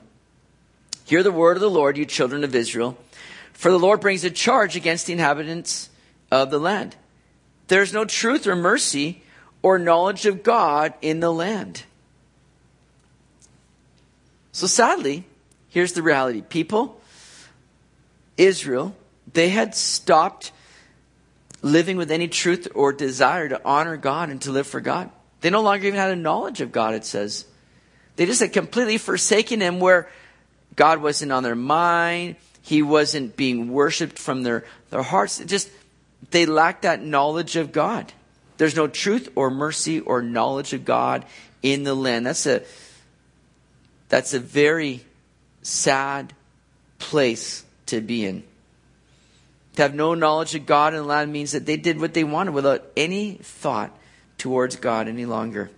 Hear the word of the Lord, you children of Israel. For the Lord brings a charge against the inhabitants of the land. There is no truth or mercy or knowledge of God in the land. So sadly, here's the reality. People, Israel, they had stopped living with any truth or desire to honor God and to live for God. They no longer even had a knowledge of God, it says. They just had completely forsaken him where God wasn't on their mind. He wasn't being worshiped from their, their hearts. It just, they lacked that knowledge of God. There's no truth or mercy or knowledge of God in the land. That's a, that's a very sad place to be in. To have no knowledge of God in the land means that they did what they wanted without any thought towards God any longer.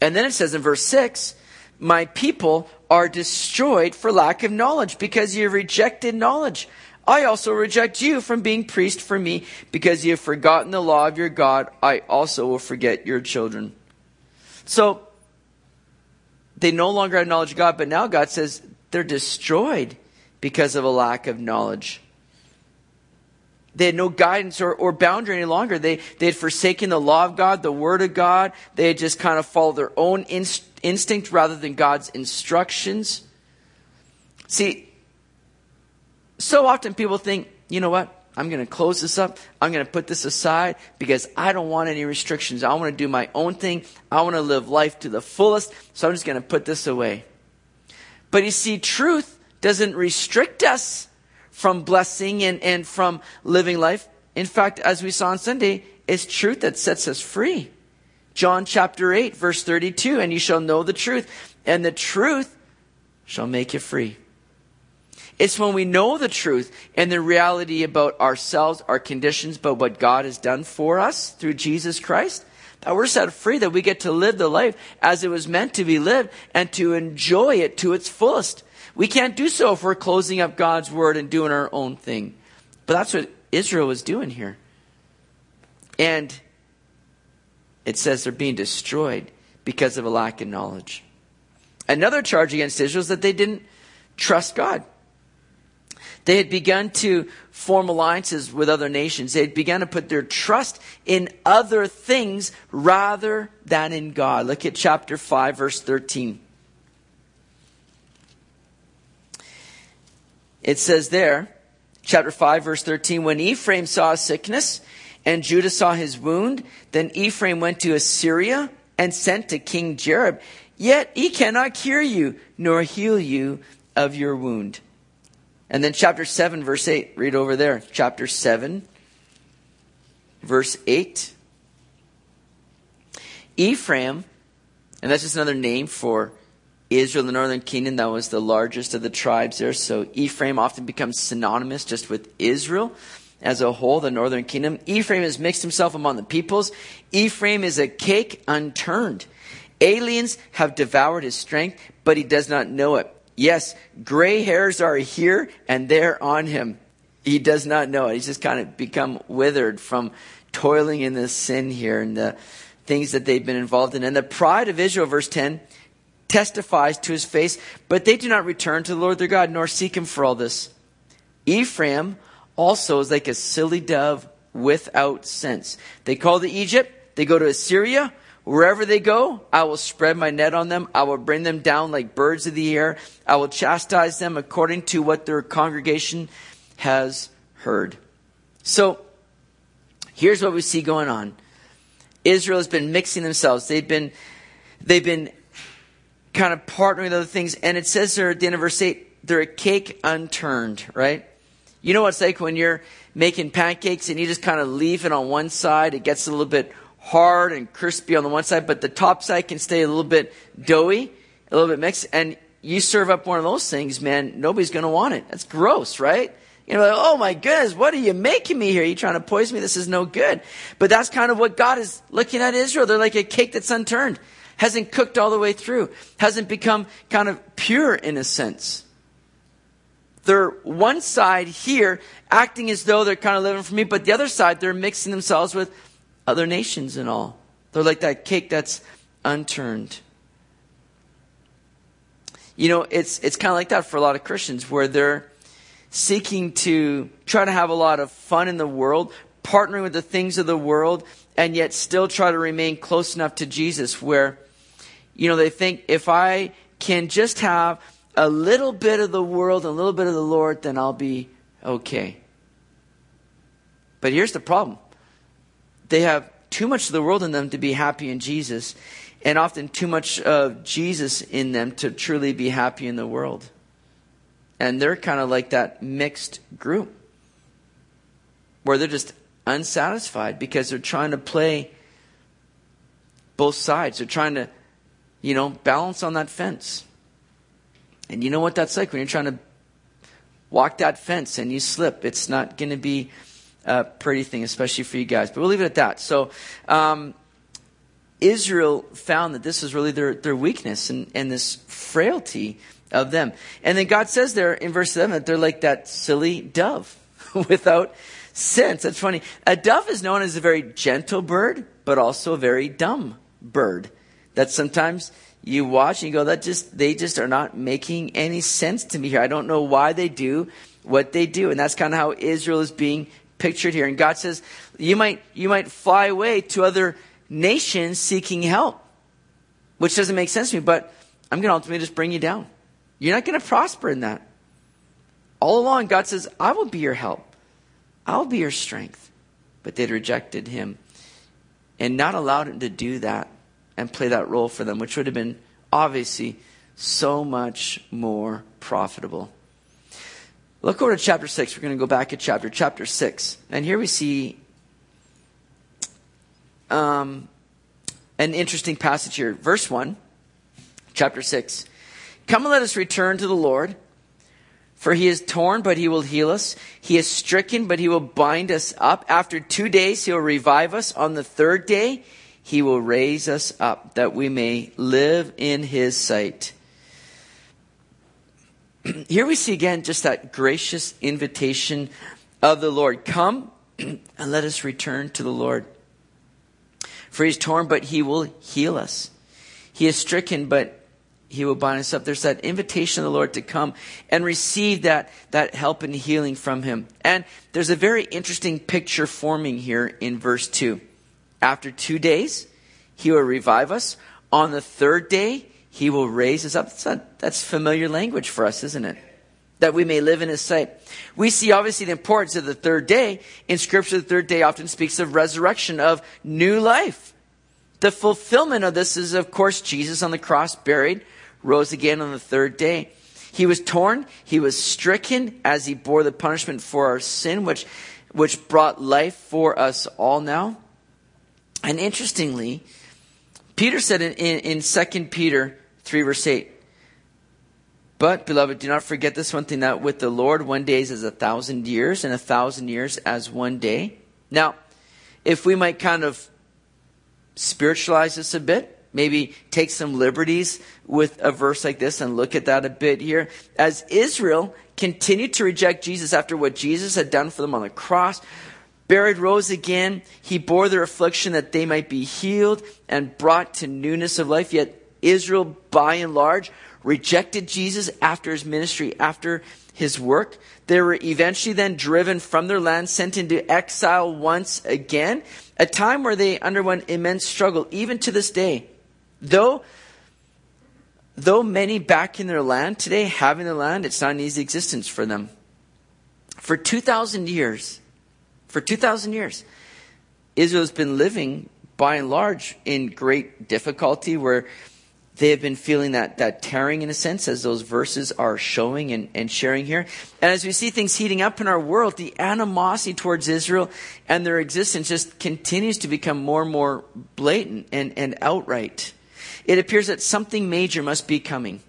And then it says in verse 6 My people are destroyed for lack of knowledge because you have rejected knowledge. I also reject you from being priest for me because you have forgotten the law of your God. I also will forget your children. So they no longer have knowledge of God, but now God says they're destroyed because of a lack of knowledge. They had no guidance or, or boundary any longer. They, they had forsaken the law of God, the word of God. They had just kind of followed their own inst- instinct rather than God's instructions. See, so often people think, you know what? I'm going to close this up. I'm going to put this aside because I don't want any restrictions. I want to do my own thing. I want to live life to the fullest. So I'm just going to put this away. But you see, truth doesn't restrict us from blessing and, and from living life. In fact, as we saw on Sunday, it's truth that sets us free. John chapter 8, verse 32, and you shall know the truth, and the truth shall make you free. It's when we know the truth and the reality about ourselves, our conditions, but what God has done for us through Jesus Christ, that we're set free, that we get to live the life as it was meant to be lived and to enjoy it to its fullest. We can't do so if we're closing up God's word and doing our own thing. But that's what Israel was doing here. And it says they're being destroyed because of a lack of knowledge. Another charge against Israel is that they didn't trust God. They had begun to form alliances with other nations. They had begun to put their trust in other things rather than in God. Look at chapter 5, verse 13. It says there, chapter 5, verse 13, when Ephraim saw sickness and Judah saw his wound, then Ephraim went to Assyria and sent to King Jareb. Yet he cannot cure you nor heal you of your wound. And then chapter 7, verse 8, read over there. Chapter 7, verse 8. Ephraim, and that's just another name for Israel, the northern kingdom, that was the largest of the tribes there. So Ephraim often becomes synonymous just with Israel as a whole, the northern kingdom. Ephraim has mixed himself among the peoples. Ephraim is a cake unturned. Aliens have devoured his strength, but he does not know it. Yes, gray hairs are here and there on him. He does not know it. He's just kind of become withered from toiling in this sin here and the things that they've been involved in. And the pride of Israel, verse 10, testifies to his face, but they do not return to the Lord their God, nor seek him for all this. Ephraim also is like a silly dove without sense. They call to Egypt, they go to Assyria. Wherever they go, I will spread my net on them. I will bring them down like birds of the air. I will chastise them according to what their congregation has heard. So, here's what we see going on. Israel has been mixing themselves. They've been, they've been kind of partnering with other things. And it says there at the end of verse 8, they're a cake unturned, right? You know what it's like when you're making pancakes and you just kind of leave it on one side. It gets a little bit hard and crispy on the one side, but the top side can stay a little bit doughy, a little bit mixed. And you serve up one of those things, man, nobody's going to want it. That's gross, right? You know, like, oh my goodness, what are you making me here? Are you trying to poison me? This is no good. But that's kind of what God is looking at Israel. They're like a cake that's unturned, hasn't cooked all the way through, hasn't become kind of pure in a sense. They're one side here acting as though they're kind of living for me, but the other side, they're mixing themselves with other nations and all. They're like that cake that's unturned. You know, it's, it's kind of like that for a lot of Christians where they're seeking to try to have a lot of fun in the world, partnering with the things of the world, and yet still try to remain close enough to Jesus where, you know, they think if I can just have a little bit of the world a little bit of the Lord, then I'll be okay. But here's the problem they have too much of the world in them to be happy in Jesus, and often too much of Jesus in them to truly be happy in the world. And they're kind of like that mixed group where they're just unsatisfied because they're trying to play both sides. They're trying to, you know, balance on that fence. And you know what that's like when you're trying to walk that fence and you slip. It's not going to be a pretty thing, especially for you guys. But we'll leave it at that. So, um, Israel found that this was really their, their weakness and, and this frailty of them. And then God says there in verse 7 that they're like that silly dove without sense. That's funny. A dove is known as a very gentle bird, but also a very dumb bird. That sometimes you watch and you go, that just, they just are not making any sense to me here. I don't know why they do what they do. And that's kind of how Israel is being pictured here. And God says, you might, you might fly away to other nations seeking help, which doesn't make sense to me, but I'm going to ultimately just bring you down. You're not going to prosper in that. All along, God says, I will be your help. I'll be your strength. But they'd rejected him and not allowed him to do that and play that role for them, which would have been obviously so much more profitable. Look over to chapter 6. We're going to go back to chapter chapter 6. And here we see um, an interesting passage here. Verse 1, chapter 6. Come and let us return to the Lord. For he is torn, but he will heal us. He is stricken, but he will bind us up. After two days, he will revive us. On the third day, he will raise us up that we may live in his sight. Here we see again just that gracious invitation of the Lord. Come and let us return to the Lord. For he is torn, but he will heal us. He is stricken, but he will bind us up. There's that invitation of the Lord to come and receive that, that help and healing from him. And there's a very interesting picture forming here in verse 2. After two days, he will revive us. On the third day, he will raise us up. That's, familiar language for us, isn't it? That we may live in his sight. We see obviously the importance of the third day. In scripture, the third day often speaks of resurrection, of new life. The fulfillment of this is, of course, Jesus on the cross, buried, rose again on the third day. He was torn, he was stricken as he bore the punishment for our sin, which, which brought life for us all now. And interestingly, Peter said in, in, in 2 Peter 3, verse 8, but, beloved, do not forget this one thing that with the Lord, one day is as a thousand years, and a thousand years as one day. Now, if we might kind of spiritualize this a bit, maybe take some liberties with a verse like this and look at that a bit here. As Israel continued to reject Jesus after what Jesus had done for them on the cross, buried, rose again. He bore their affliction that they might be healed and brought to newness of life. Yet Israel, by and large, rejected Jesus after his ministry, after his work. They were eventually then driven from their land, sent into exile once again, a time where they underwent immense struggle, even to this day. Though, though many back in their land today, having the land, it's not an easy existence for them. For 2,000 years, for 2,000 years, Israel's been living by and large in great difficulty where they have been feeling that, that tearing in a sense as those verses are showing and, and sharing here. And as we see things heating up in our world, the animosity towards Israel and their existence just continues to become more and more blatant and, and outright. It appears that something major must be coming.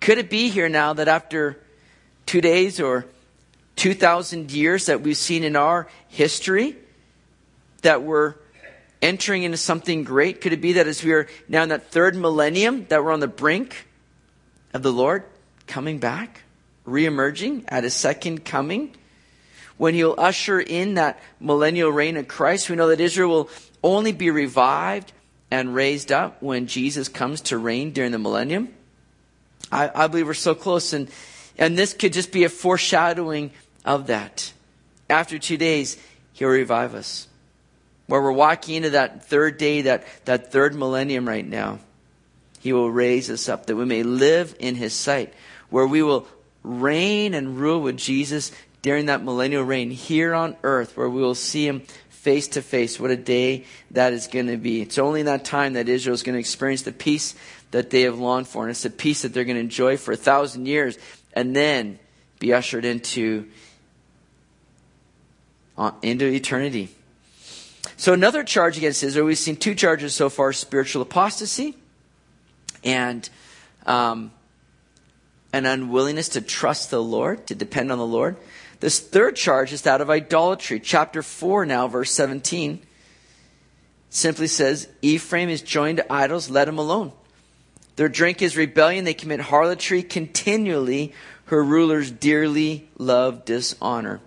Could it be here now that after two days or 2,000 years that we've seen in our history that we're entering into something great? Could it be that as we are now in that third millennium, that we're on the brink of the Lord coming back, reemerging at his second coming? When he'll usher in that millennial reign of Christ, we know that Israel will only be revived and raised up when Jesus comes to reign during the millennium. I, I believe we're so close, and, and this could just be a foreshadowing of that. After two days, he'll revive us. Where we're walking into that third day, that, that third millennium right now, he will raise us up that we may live in his sight, where we will reign and rule with Jesus during that millennial reign here on earth, where we will see him face to face. What a day that is going to be. It's only in that time that Israel is going to experience the peace that they have longed for. And it's the peace that they're going to enjoy for a thousand years and then be ushered into into eternity. So another charge against Israel, we've seen two charges so far, spiritual apostasy and um, an unwillingness to trust the Lord, to depend on the Lord. This third charge is that of idolatry. Chapter 4 now, verse 17, simply says, Ephraim is joined to idols, let him alone. Their drink is rebellion, they commit harlotry continually. Her rulers dearly love dishonor.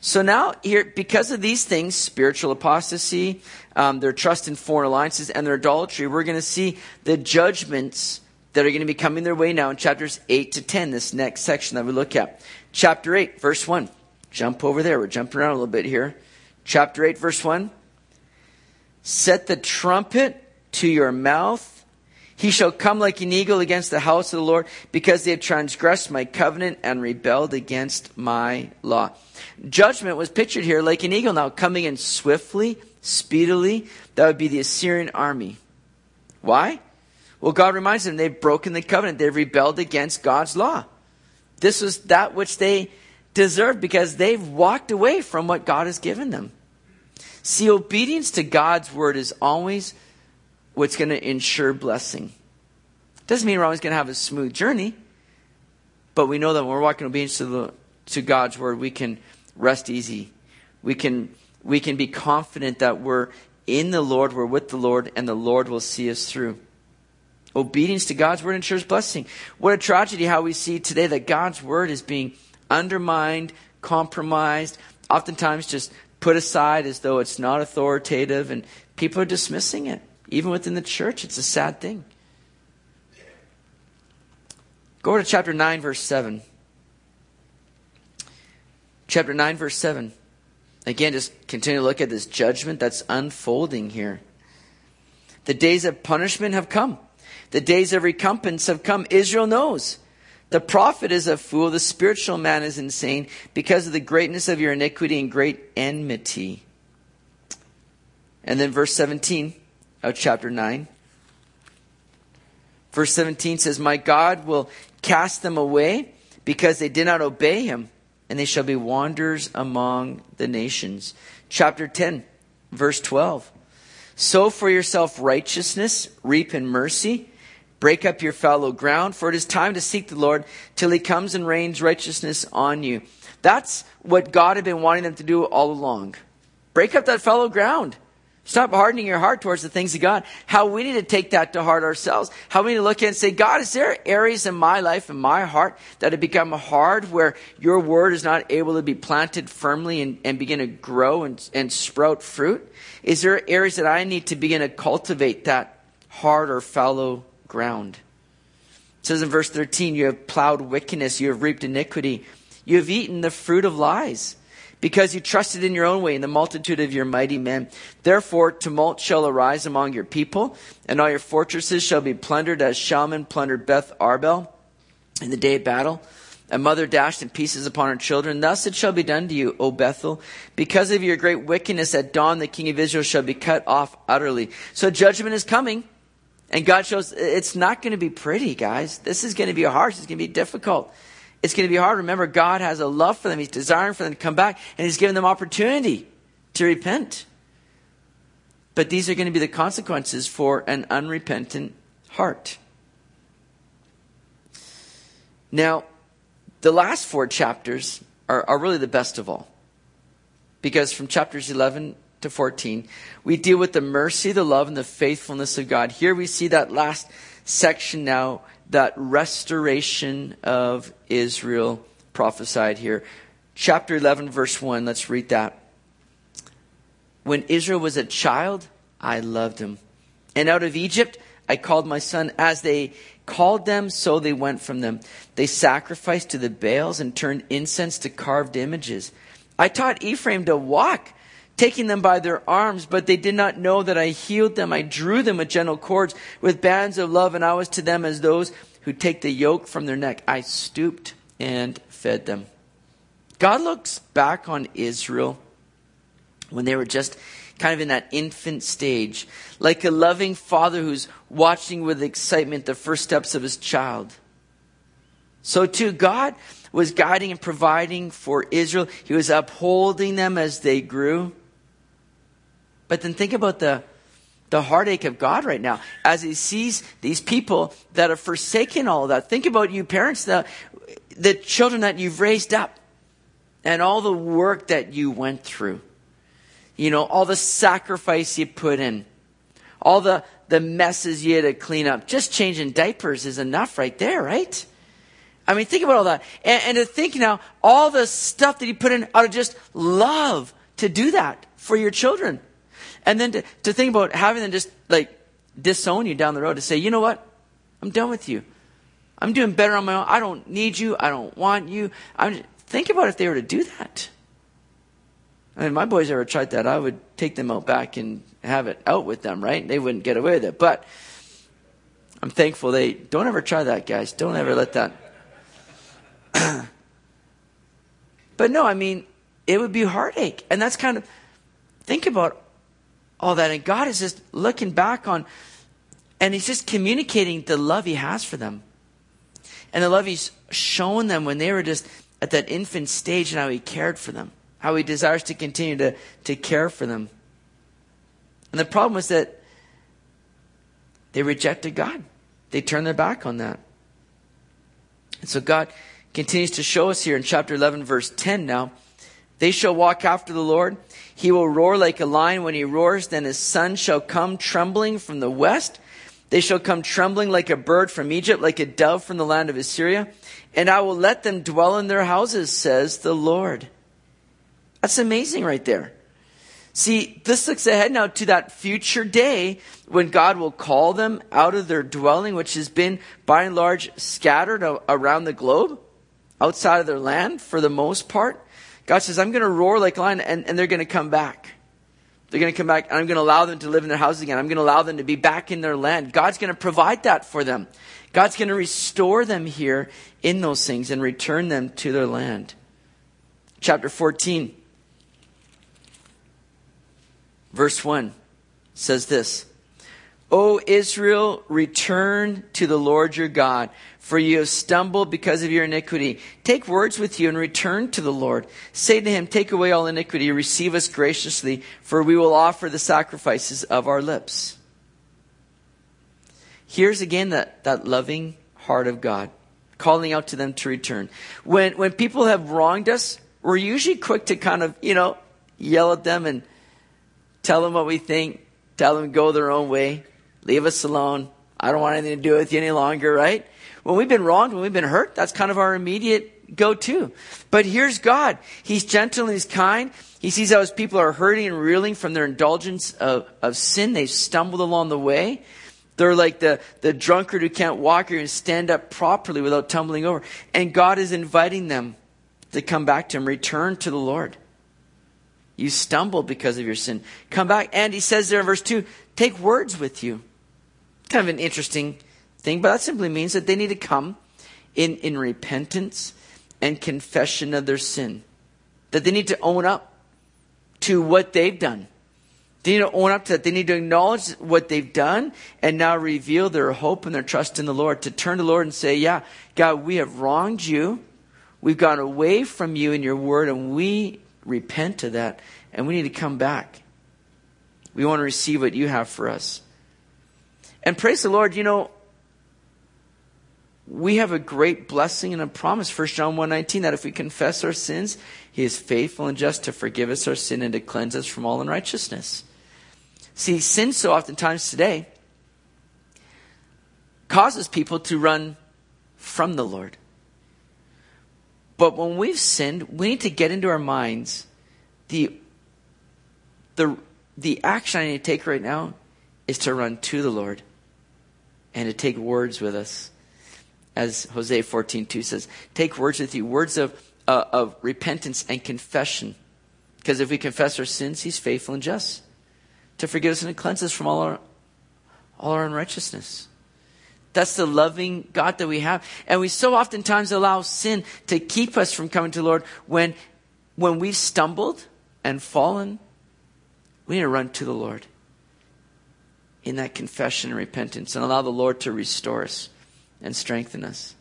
So now, here, because of these things, spiritual apostasy, um, their trust in foreign alliances, and their idolatry, we're going to see the judgments that are going to be coming their way now in chapters 8 to 10, this next section that we look at. Chapter 8, verse 1. Jump over there. We're jumping around a little bit here. Chapter 8, verse 1. Set the trumpet to your mouth he shall come like an eagle against the house of the Lord because they have transgressed my covenant and rebelled against my law. Judgment was pictured here like an eagle now coming in swiftly, speedily. That would be the Assyrian army. Why? Well, God reminds them they've broken the covenant. They've rebelled against God's law. This was that which they deserved because they've walked away from what God has given them. See, obedience to God's word is always what's going to ensure blessing. Doesn't mean we're always going to have a smooth journey, but we know that when we're walking obedience to, the, to God's word, we can rest easy. We can, we can be confident that we're in the Lord, we're with the Lord, and the Lord will see us through. Obedience to God's word ensures blessing. What a tragedy how we see today that God's word is being undermined, compromised, oftentimes just put aside as though it's not authoritative, and people are dismissing it. Even within the church, it's a sad thing. Go to chapter 9, verse 7. Chapter 9, verse 7. Again, just continue to look at this judgment that's unfolding here. The days of punishment have come. The days of recompense have come. Israel knows. The prophet is a fool. The spiritual man is insane because of the greatness of your iniquity and great enmity. And then verse 17 of chapter 9. Verse 17 says, My God will cast them away because they did not obey him, and they shall be wanderers among the nations. Chapter 10, verse 12. Sow for yourself righteousness, reap in mercy. Break up your fallow ground, for it is time to seek the Lord till he comes and rains righteousness on you. That's what God had been wanting them to do all along. Break up that fallow ground. Stop hardening your heart towards the things of God. How we need to take that to heart ourselves. How we need to look at and say, God, is there areas in my life, in my heart, that have become hard where your word is not able to be planted firmly and, and begin to grow and, and sprout fruit? Is there areas that I need to begin to cultivate that hard or fallow ground? It says in verse 13, you have plowed wickedness, you have reaped iniquity, you have eaten the fruit of lies because you trusted in your own way in the multitude of your mighty men. Therefore, tumult shall arise among your people, and all your fortresses shall be plundered as Shalman plundered Beth Arbel in the day of battle. A mother dashed in pieces upon her children. Thus it shall be done to you, O Bethel. Because of your great wickedness at dawn, the king of Israel shall be cut off utterly. So judgment is coming. And God shows it's not going to be pretty, guys. This is going to be harsh. It's going to be difficult. It's going to be hard. Remember, God has a love for them. He's desiring for them to come back, and He's given them opportunity to repent. But these are going to be the consequences for an unrepentant heart. Now, the last four chapters are, are really the best of all. Because from chapters 11 to 14, we deal with the mercy, the love, and the faithfulness of God. Here we see that last section now that restoration of Israel prophesied here. Chapter 11, verse 1, let's read that. When Israel was a child, I loved him. And out of Egypt, I called my son. As they called them, so they went from them. They sacrificed to the Baals and turned incense to carved images. I taught Ephraim to walk taking them by their arms, but they did not know that I healed them. I drew them with gentle cords, with bands of love, and I was to them as those who take the yoke from their neck. I stooped and fed them. God looks back on Israel when they were just kind of in that infant stage, like a loving father who's watching with excitement the first steps of his child. So too, God was guiding and providing for Israel. He was upholding them as they grew. But then think about the, the heartache of God right now as he sees these people that have forsaken all that. Think about you parents, the, the children that you've raised up and all the work that you went through. You know, all the sacrifice you put in, all the, the messes you had to clean up. Just changing diapers is enough right there, right? I mean, think about all that. And, and to think now, all the stuff that you put in out of just love to do that for your children. And then to, to think about having them just like disown you down the road to say, you know what? I'm done with you. I'm doing better on my own. I don't need you. I don't want you. I'm just, think about if they were to do that. I mean, my boys ever tried that, I would take them out back and have it out with them, right? They wouldn't get away with it. But I'm thankful they don't ever try that, guys. Don't ever let that. but no, I mean, it would be heartache. And that's kind of, think about all that. And God is just looking back on, and He's just communicating the love He has for them. And the love He's shown them when they were just at that infant stage and how He cared for them, how He desires to continue to, to care for them. And the problem was that they rejected God, they turned their back on that. And so God continues to show us here in chapter 11, verse 10 now. They shall walk after the Lord he will roar like a lion when he roars. Then his son shall come trembling from the west. They shall come trembling like a bird from Egypt, like a dove from the land of Assyria. And I will let them dwell in their houses, says the Lord. That's amazing right there. See, this looks ahead now to that future day when God will call them out of their dwelling, which has been by and large scattered around the globe, outside of their land for the most part. God says, I'm going to roar like a lion, and, and they're going to come back. They're going to come back, and I'm going to allow them to live in their houses again. I'm going to allow them to be back in their land. God's going to provide that for them. God's going to restore them here in those things and return them to their land. Chapter 14, verse 1 says this O Israel, return to the Lord your God for you have stumbled because of your iniquity. Take words with you and return to the Lord. Say to him, Take away all iniquity, receive us graciously, for we will offer the sacrifices of our lips. Here's again that, that loving heart of God, calling out to them to return. When, when people have wronged us, we're usually quick to kind of, you know, yell at them and tell them what we think, tell them go their own way, leave us alone. I don't want anything to do with you any longer, right? When we've been wronged, when we've been hurt, that's kind of our immediate go to. But here's God. He's gentle and He's kind. He sees how His people are hurting and reeling from their indulgence of, of sin. They've stumbled along the way. They're like the, the drunkard who can't walk or even stand up properly without tumbling over. And God is inviting them to come back to Him, return to the Lord. You stumbled because of your sin. Come back. And He says there in verse 2 take words with you. Kind of an interesting thing, but that simply means that they need to come in, in repentance and confession of their sin. That they need to own up to what they've done. They need to own up to that. They need to acknowledge what they've done and now reveal their hope and their trust in the Lord. To turn to the Lord and say, Yeah, God, we have wronged you. We've gone away from you and your word, and we repent of that. And we need to come back. We want to receive what you have for us. And praise the Lord, you know, we have a great blessing and a promise, 1 John 1.19, that if we confess our sins, he is faithful and just to forgive us our sin and to cleanse us from all unrighteousness. See, sin so oftentimes today causes people to run from the Lord. But when we've sinned, we need to get into our minds the, the, the action I need to take right now is to run to the Lord and to take words with us as Hosea 14:2 says, take words with you, words of, uh, of repentance and confession. Because if we confess our sins, he's faithful and just to forgive us and to cleanse us from all our, all our unrighteousness. That's the loving God that we have. And we so oftentimes allow sin to keep us from coming to the Lord when, when we've stumbled and fallen. We need to run to the Lord in that confession and repentance and allow the Lord to restore us and strengthen us.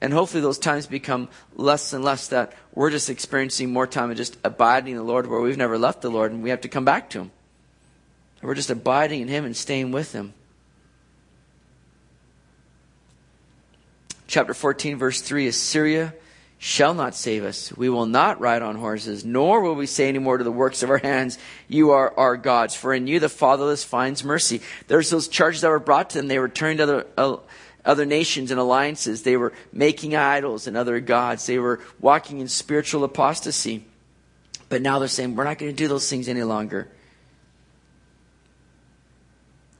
And hopefully those times become less and less that we're just experiencing more time of just abiding in the Lord where we've never left the Lord and we have to come back to Him. We're just abiding in Him and staying with Him. Chapter 14, verse 3 Assyria shall not save us. We will not ride on horses, nor will we say any more to the works of our hands, You are our gods. For in you the fatherless finds mercy. There's those charges that were brought to them. They were turning to the. Uh, other nations and alliances. They were making idols and other gods. They were walking in spiritual apostasy. But now they're saying, we're not going to do those things any longer.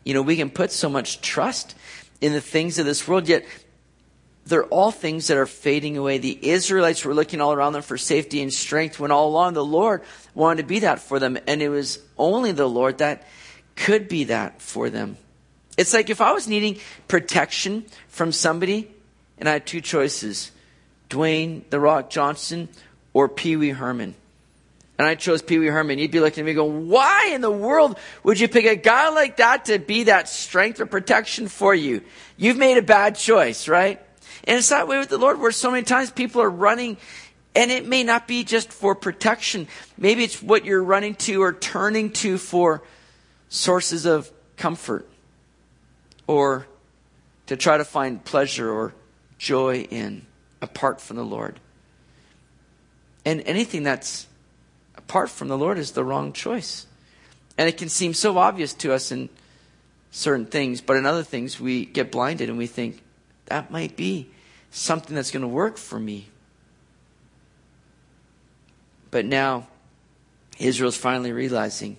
You know, we can put so much trust in the things of this world, yet they're all things that are fading away. The Israelites were looking all around them for safety and strength when all along the Lord wanted to be that for them. And it was only the Lord that could be that for them. It's like if I was needing protection from somebody and I had two choices Dwayne The Rock Johnson or Pee Wee Herman. And I chose Pee Wee Herman. You'd be looking at me going, why in the world would you pick a guy like that to be that strength or protection for you? You've made a bad choice, right? And it's that way with the Lord where so many times people are running and it may not be just for protection. Maybe it's what you're running to or turning to for sources of comfort or to try to find pleasure or joy in apart from the Lord. And anything that's apart from the Lord is the wrong choice. And it can seem so obvious to us in certain things, but in other things we get blinded and we think, that might be something that's going to work for me. But now, Israel's finally realizing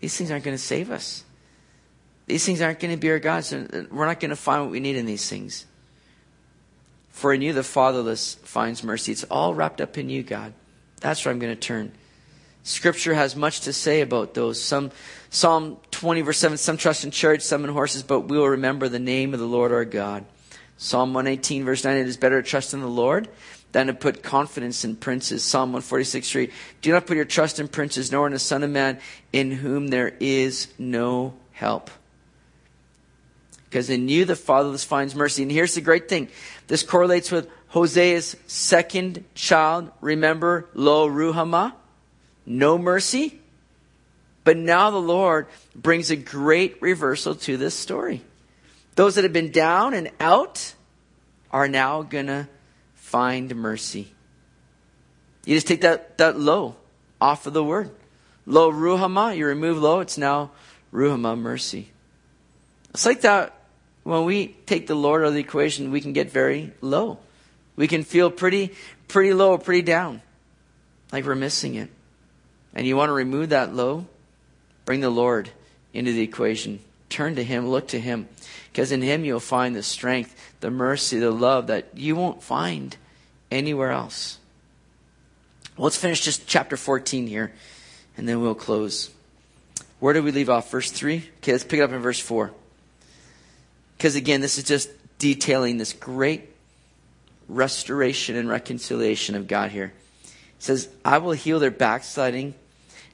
these things aren't going to save us. These things aren't going to be our gods. We're not going to find what we need in these things. For in you the fatherless finds mercy. It's all wrapped up in you, God. That's where I'm going to turn. Scripture has much to say about those. Some Psalm 20 verse 7, some trust in chariots, some in horses, but we will remember the name of the Lord our God. Psalm 118 verse 9, it is better to trust in the Lord than to put confidence in princes. Psalm 146 3, do not put your trust in princes, nor in the Son of Man, in whom there is no help. Because in you the fatherless finds mercy. And here's the great thing. This correlates with Hosea's second child. Remember, Lo Ruhamah? No mercy. But now the Lord brings a great reversal to this story. Those that have been down and out are now going to find mercy. You just take that, that low off of the word. Lo Ruhama, you remove lo, it's now Ruhama, mercy. It's like that when we take the Lord out of the equation, we can get very low. We can feel pretty, pretty low, pretty down, like we're missing it. And you want to remove that low? Bring the Lord into the equation. Turn to Him, look to Him, because in Him you'll find the strength, the mercy, the love that you won't find anywhere else. Well, let's finish just chapter 14 here, and then we'll close. Where did we leave off? Verse 3? Okay, let's pick it up in verse 4. Because again, this is just detailing this great restoration and reconciliation of God here. He says, I will heal their backsliding.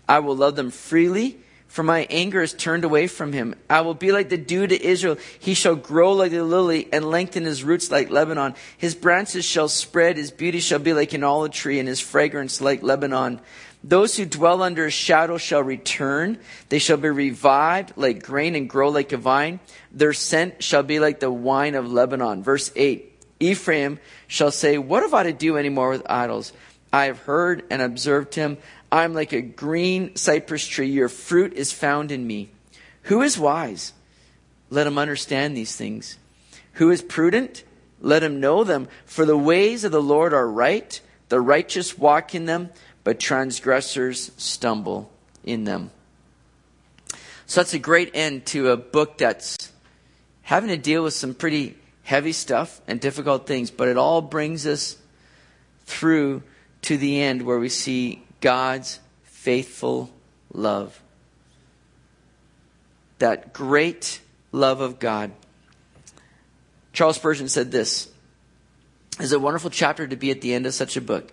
I will love them freely, for my anger is turned away from him. I will be like the dew to Israel. He shall grow like the lily and lengthen his roots like Lebanon. His branches shall spread. His beauty shall be like an olive tree and his fragrance like Lebanon. Those who dwell under his shadow shall return. They shall be revived like grain and grow like a vine. Their scent shall be like the wine of Lebanon. Verse 8 Ephraim shall say, What have I to do any more with idols? I have heard and observed him. I am like a green cypress tree. Your fruit is found in me. Who is wise? Let him understand these things. Who is prudent? Let him know them. For the ways of the Lord are right. The righteous walk in them but transgressors stumble in them. So that's a great end to a book that's having to deal with some pretty heavy stuff and difficult things, but it all brings us through to the end where we see God's faithful love. That great love of God. Charles Spurgeon said this is a wonderful chapter to be at the end of such a book.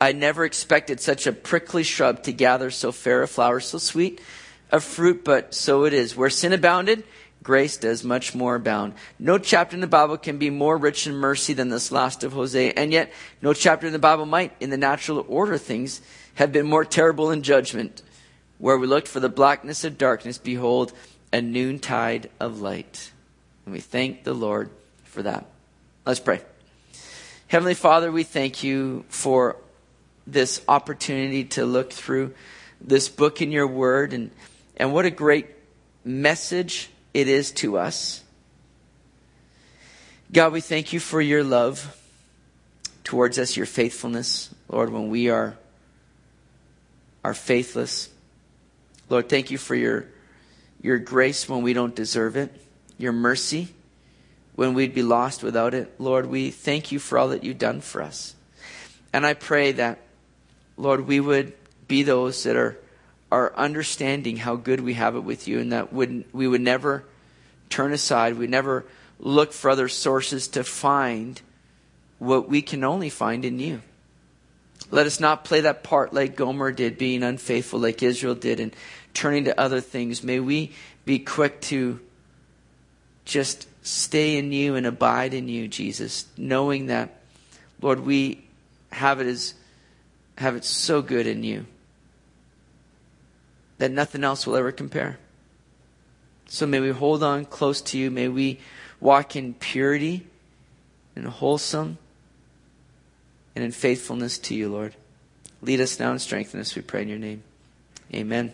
I never expected such a prickly shrub to gather so fair a flower, so sweet a fruit, but so it is. Where sin abounded, grace does much more abound. No chapter in the Bible can be more rich in mercy than this last of Hosea, and yet no chapter in the Bible might, in the natural order of things, have been more terrible in judgment. Where we looked for the blackness of darkness, behold, a noontide of light. And we thank the Lord for that. Let's pray. Heavenly Father, we thank you for this opportunity to look through this book in your word and, and what a great message it is to us. God, we thank you for your love towards us, your faithfulness, Lord, when we are, are faithless. Lord, thank you for your, your grace when we don't deserve it, your mercy when we'd be lost without it. Lord, we thank you for all that you've done for us. And I pray that Lord, we would be those that are, are understanding how good we have it with you and that would, we would never turn aside. We never look for other sources to find what we can only find in you. Let us not play that part like Gomer did, being unfaithful like Israel did, and turning to other things. May we be quick to just stay in you and abide in you, Jesus, knowing that, Lord, we have it as have it so good in you that nothing else will ever compare. So may we hold on close to you. May we walk in purity and wholesome and in faithfulness to you, Lord. Lead us now and strengthen us, we pray in your name. Amen.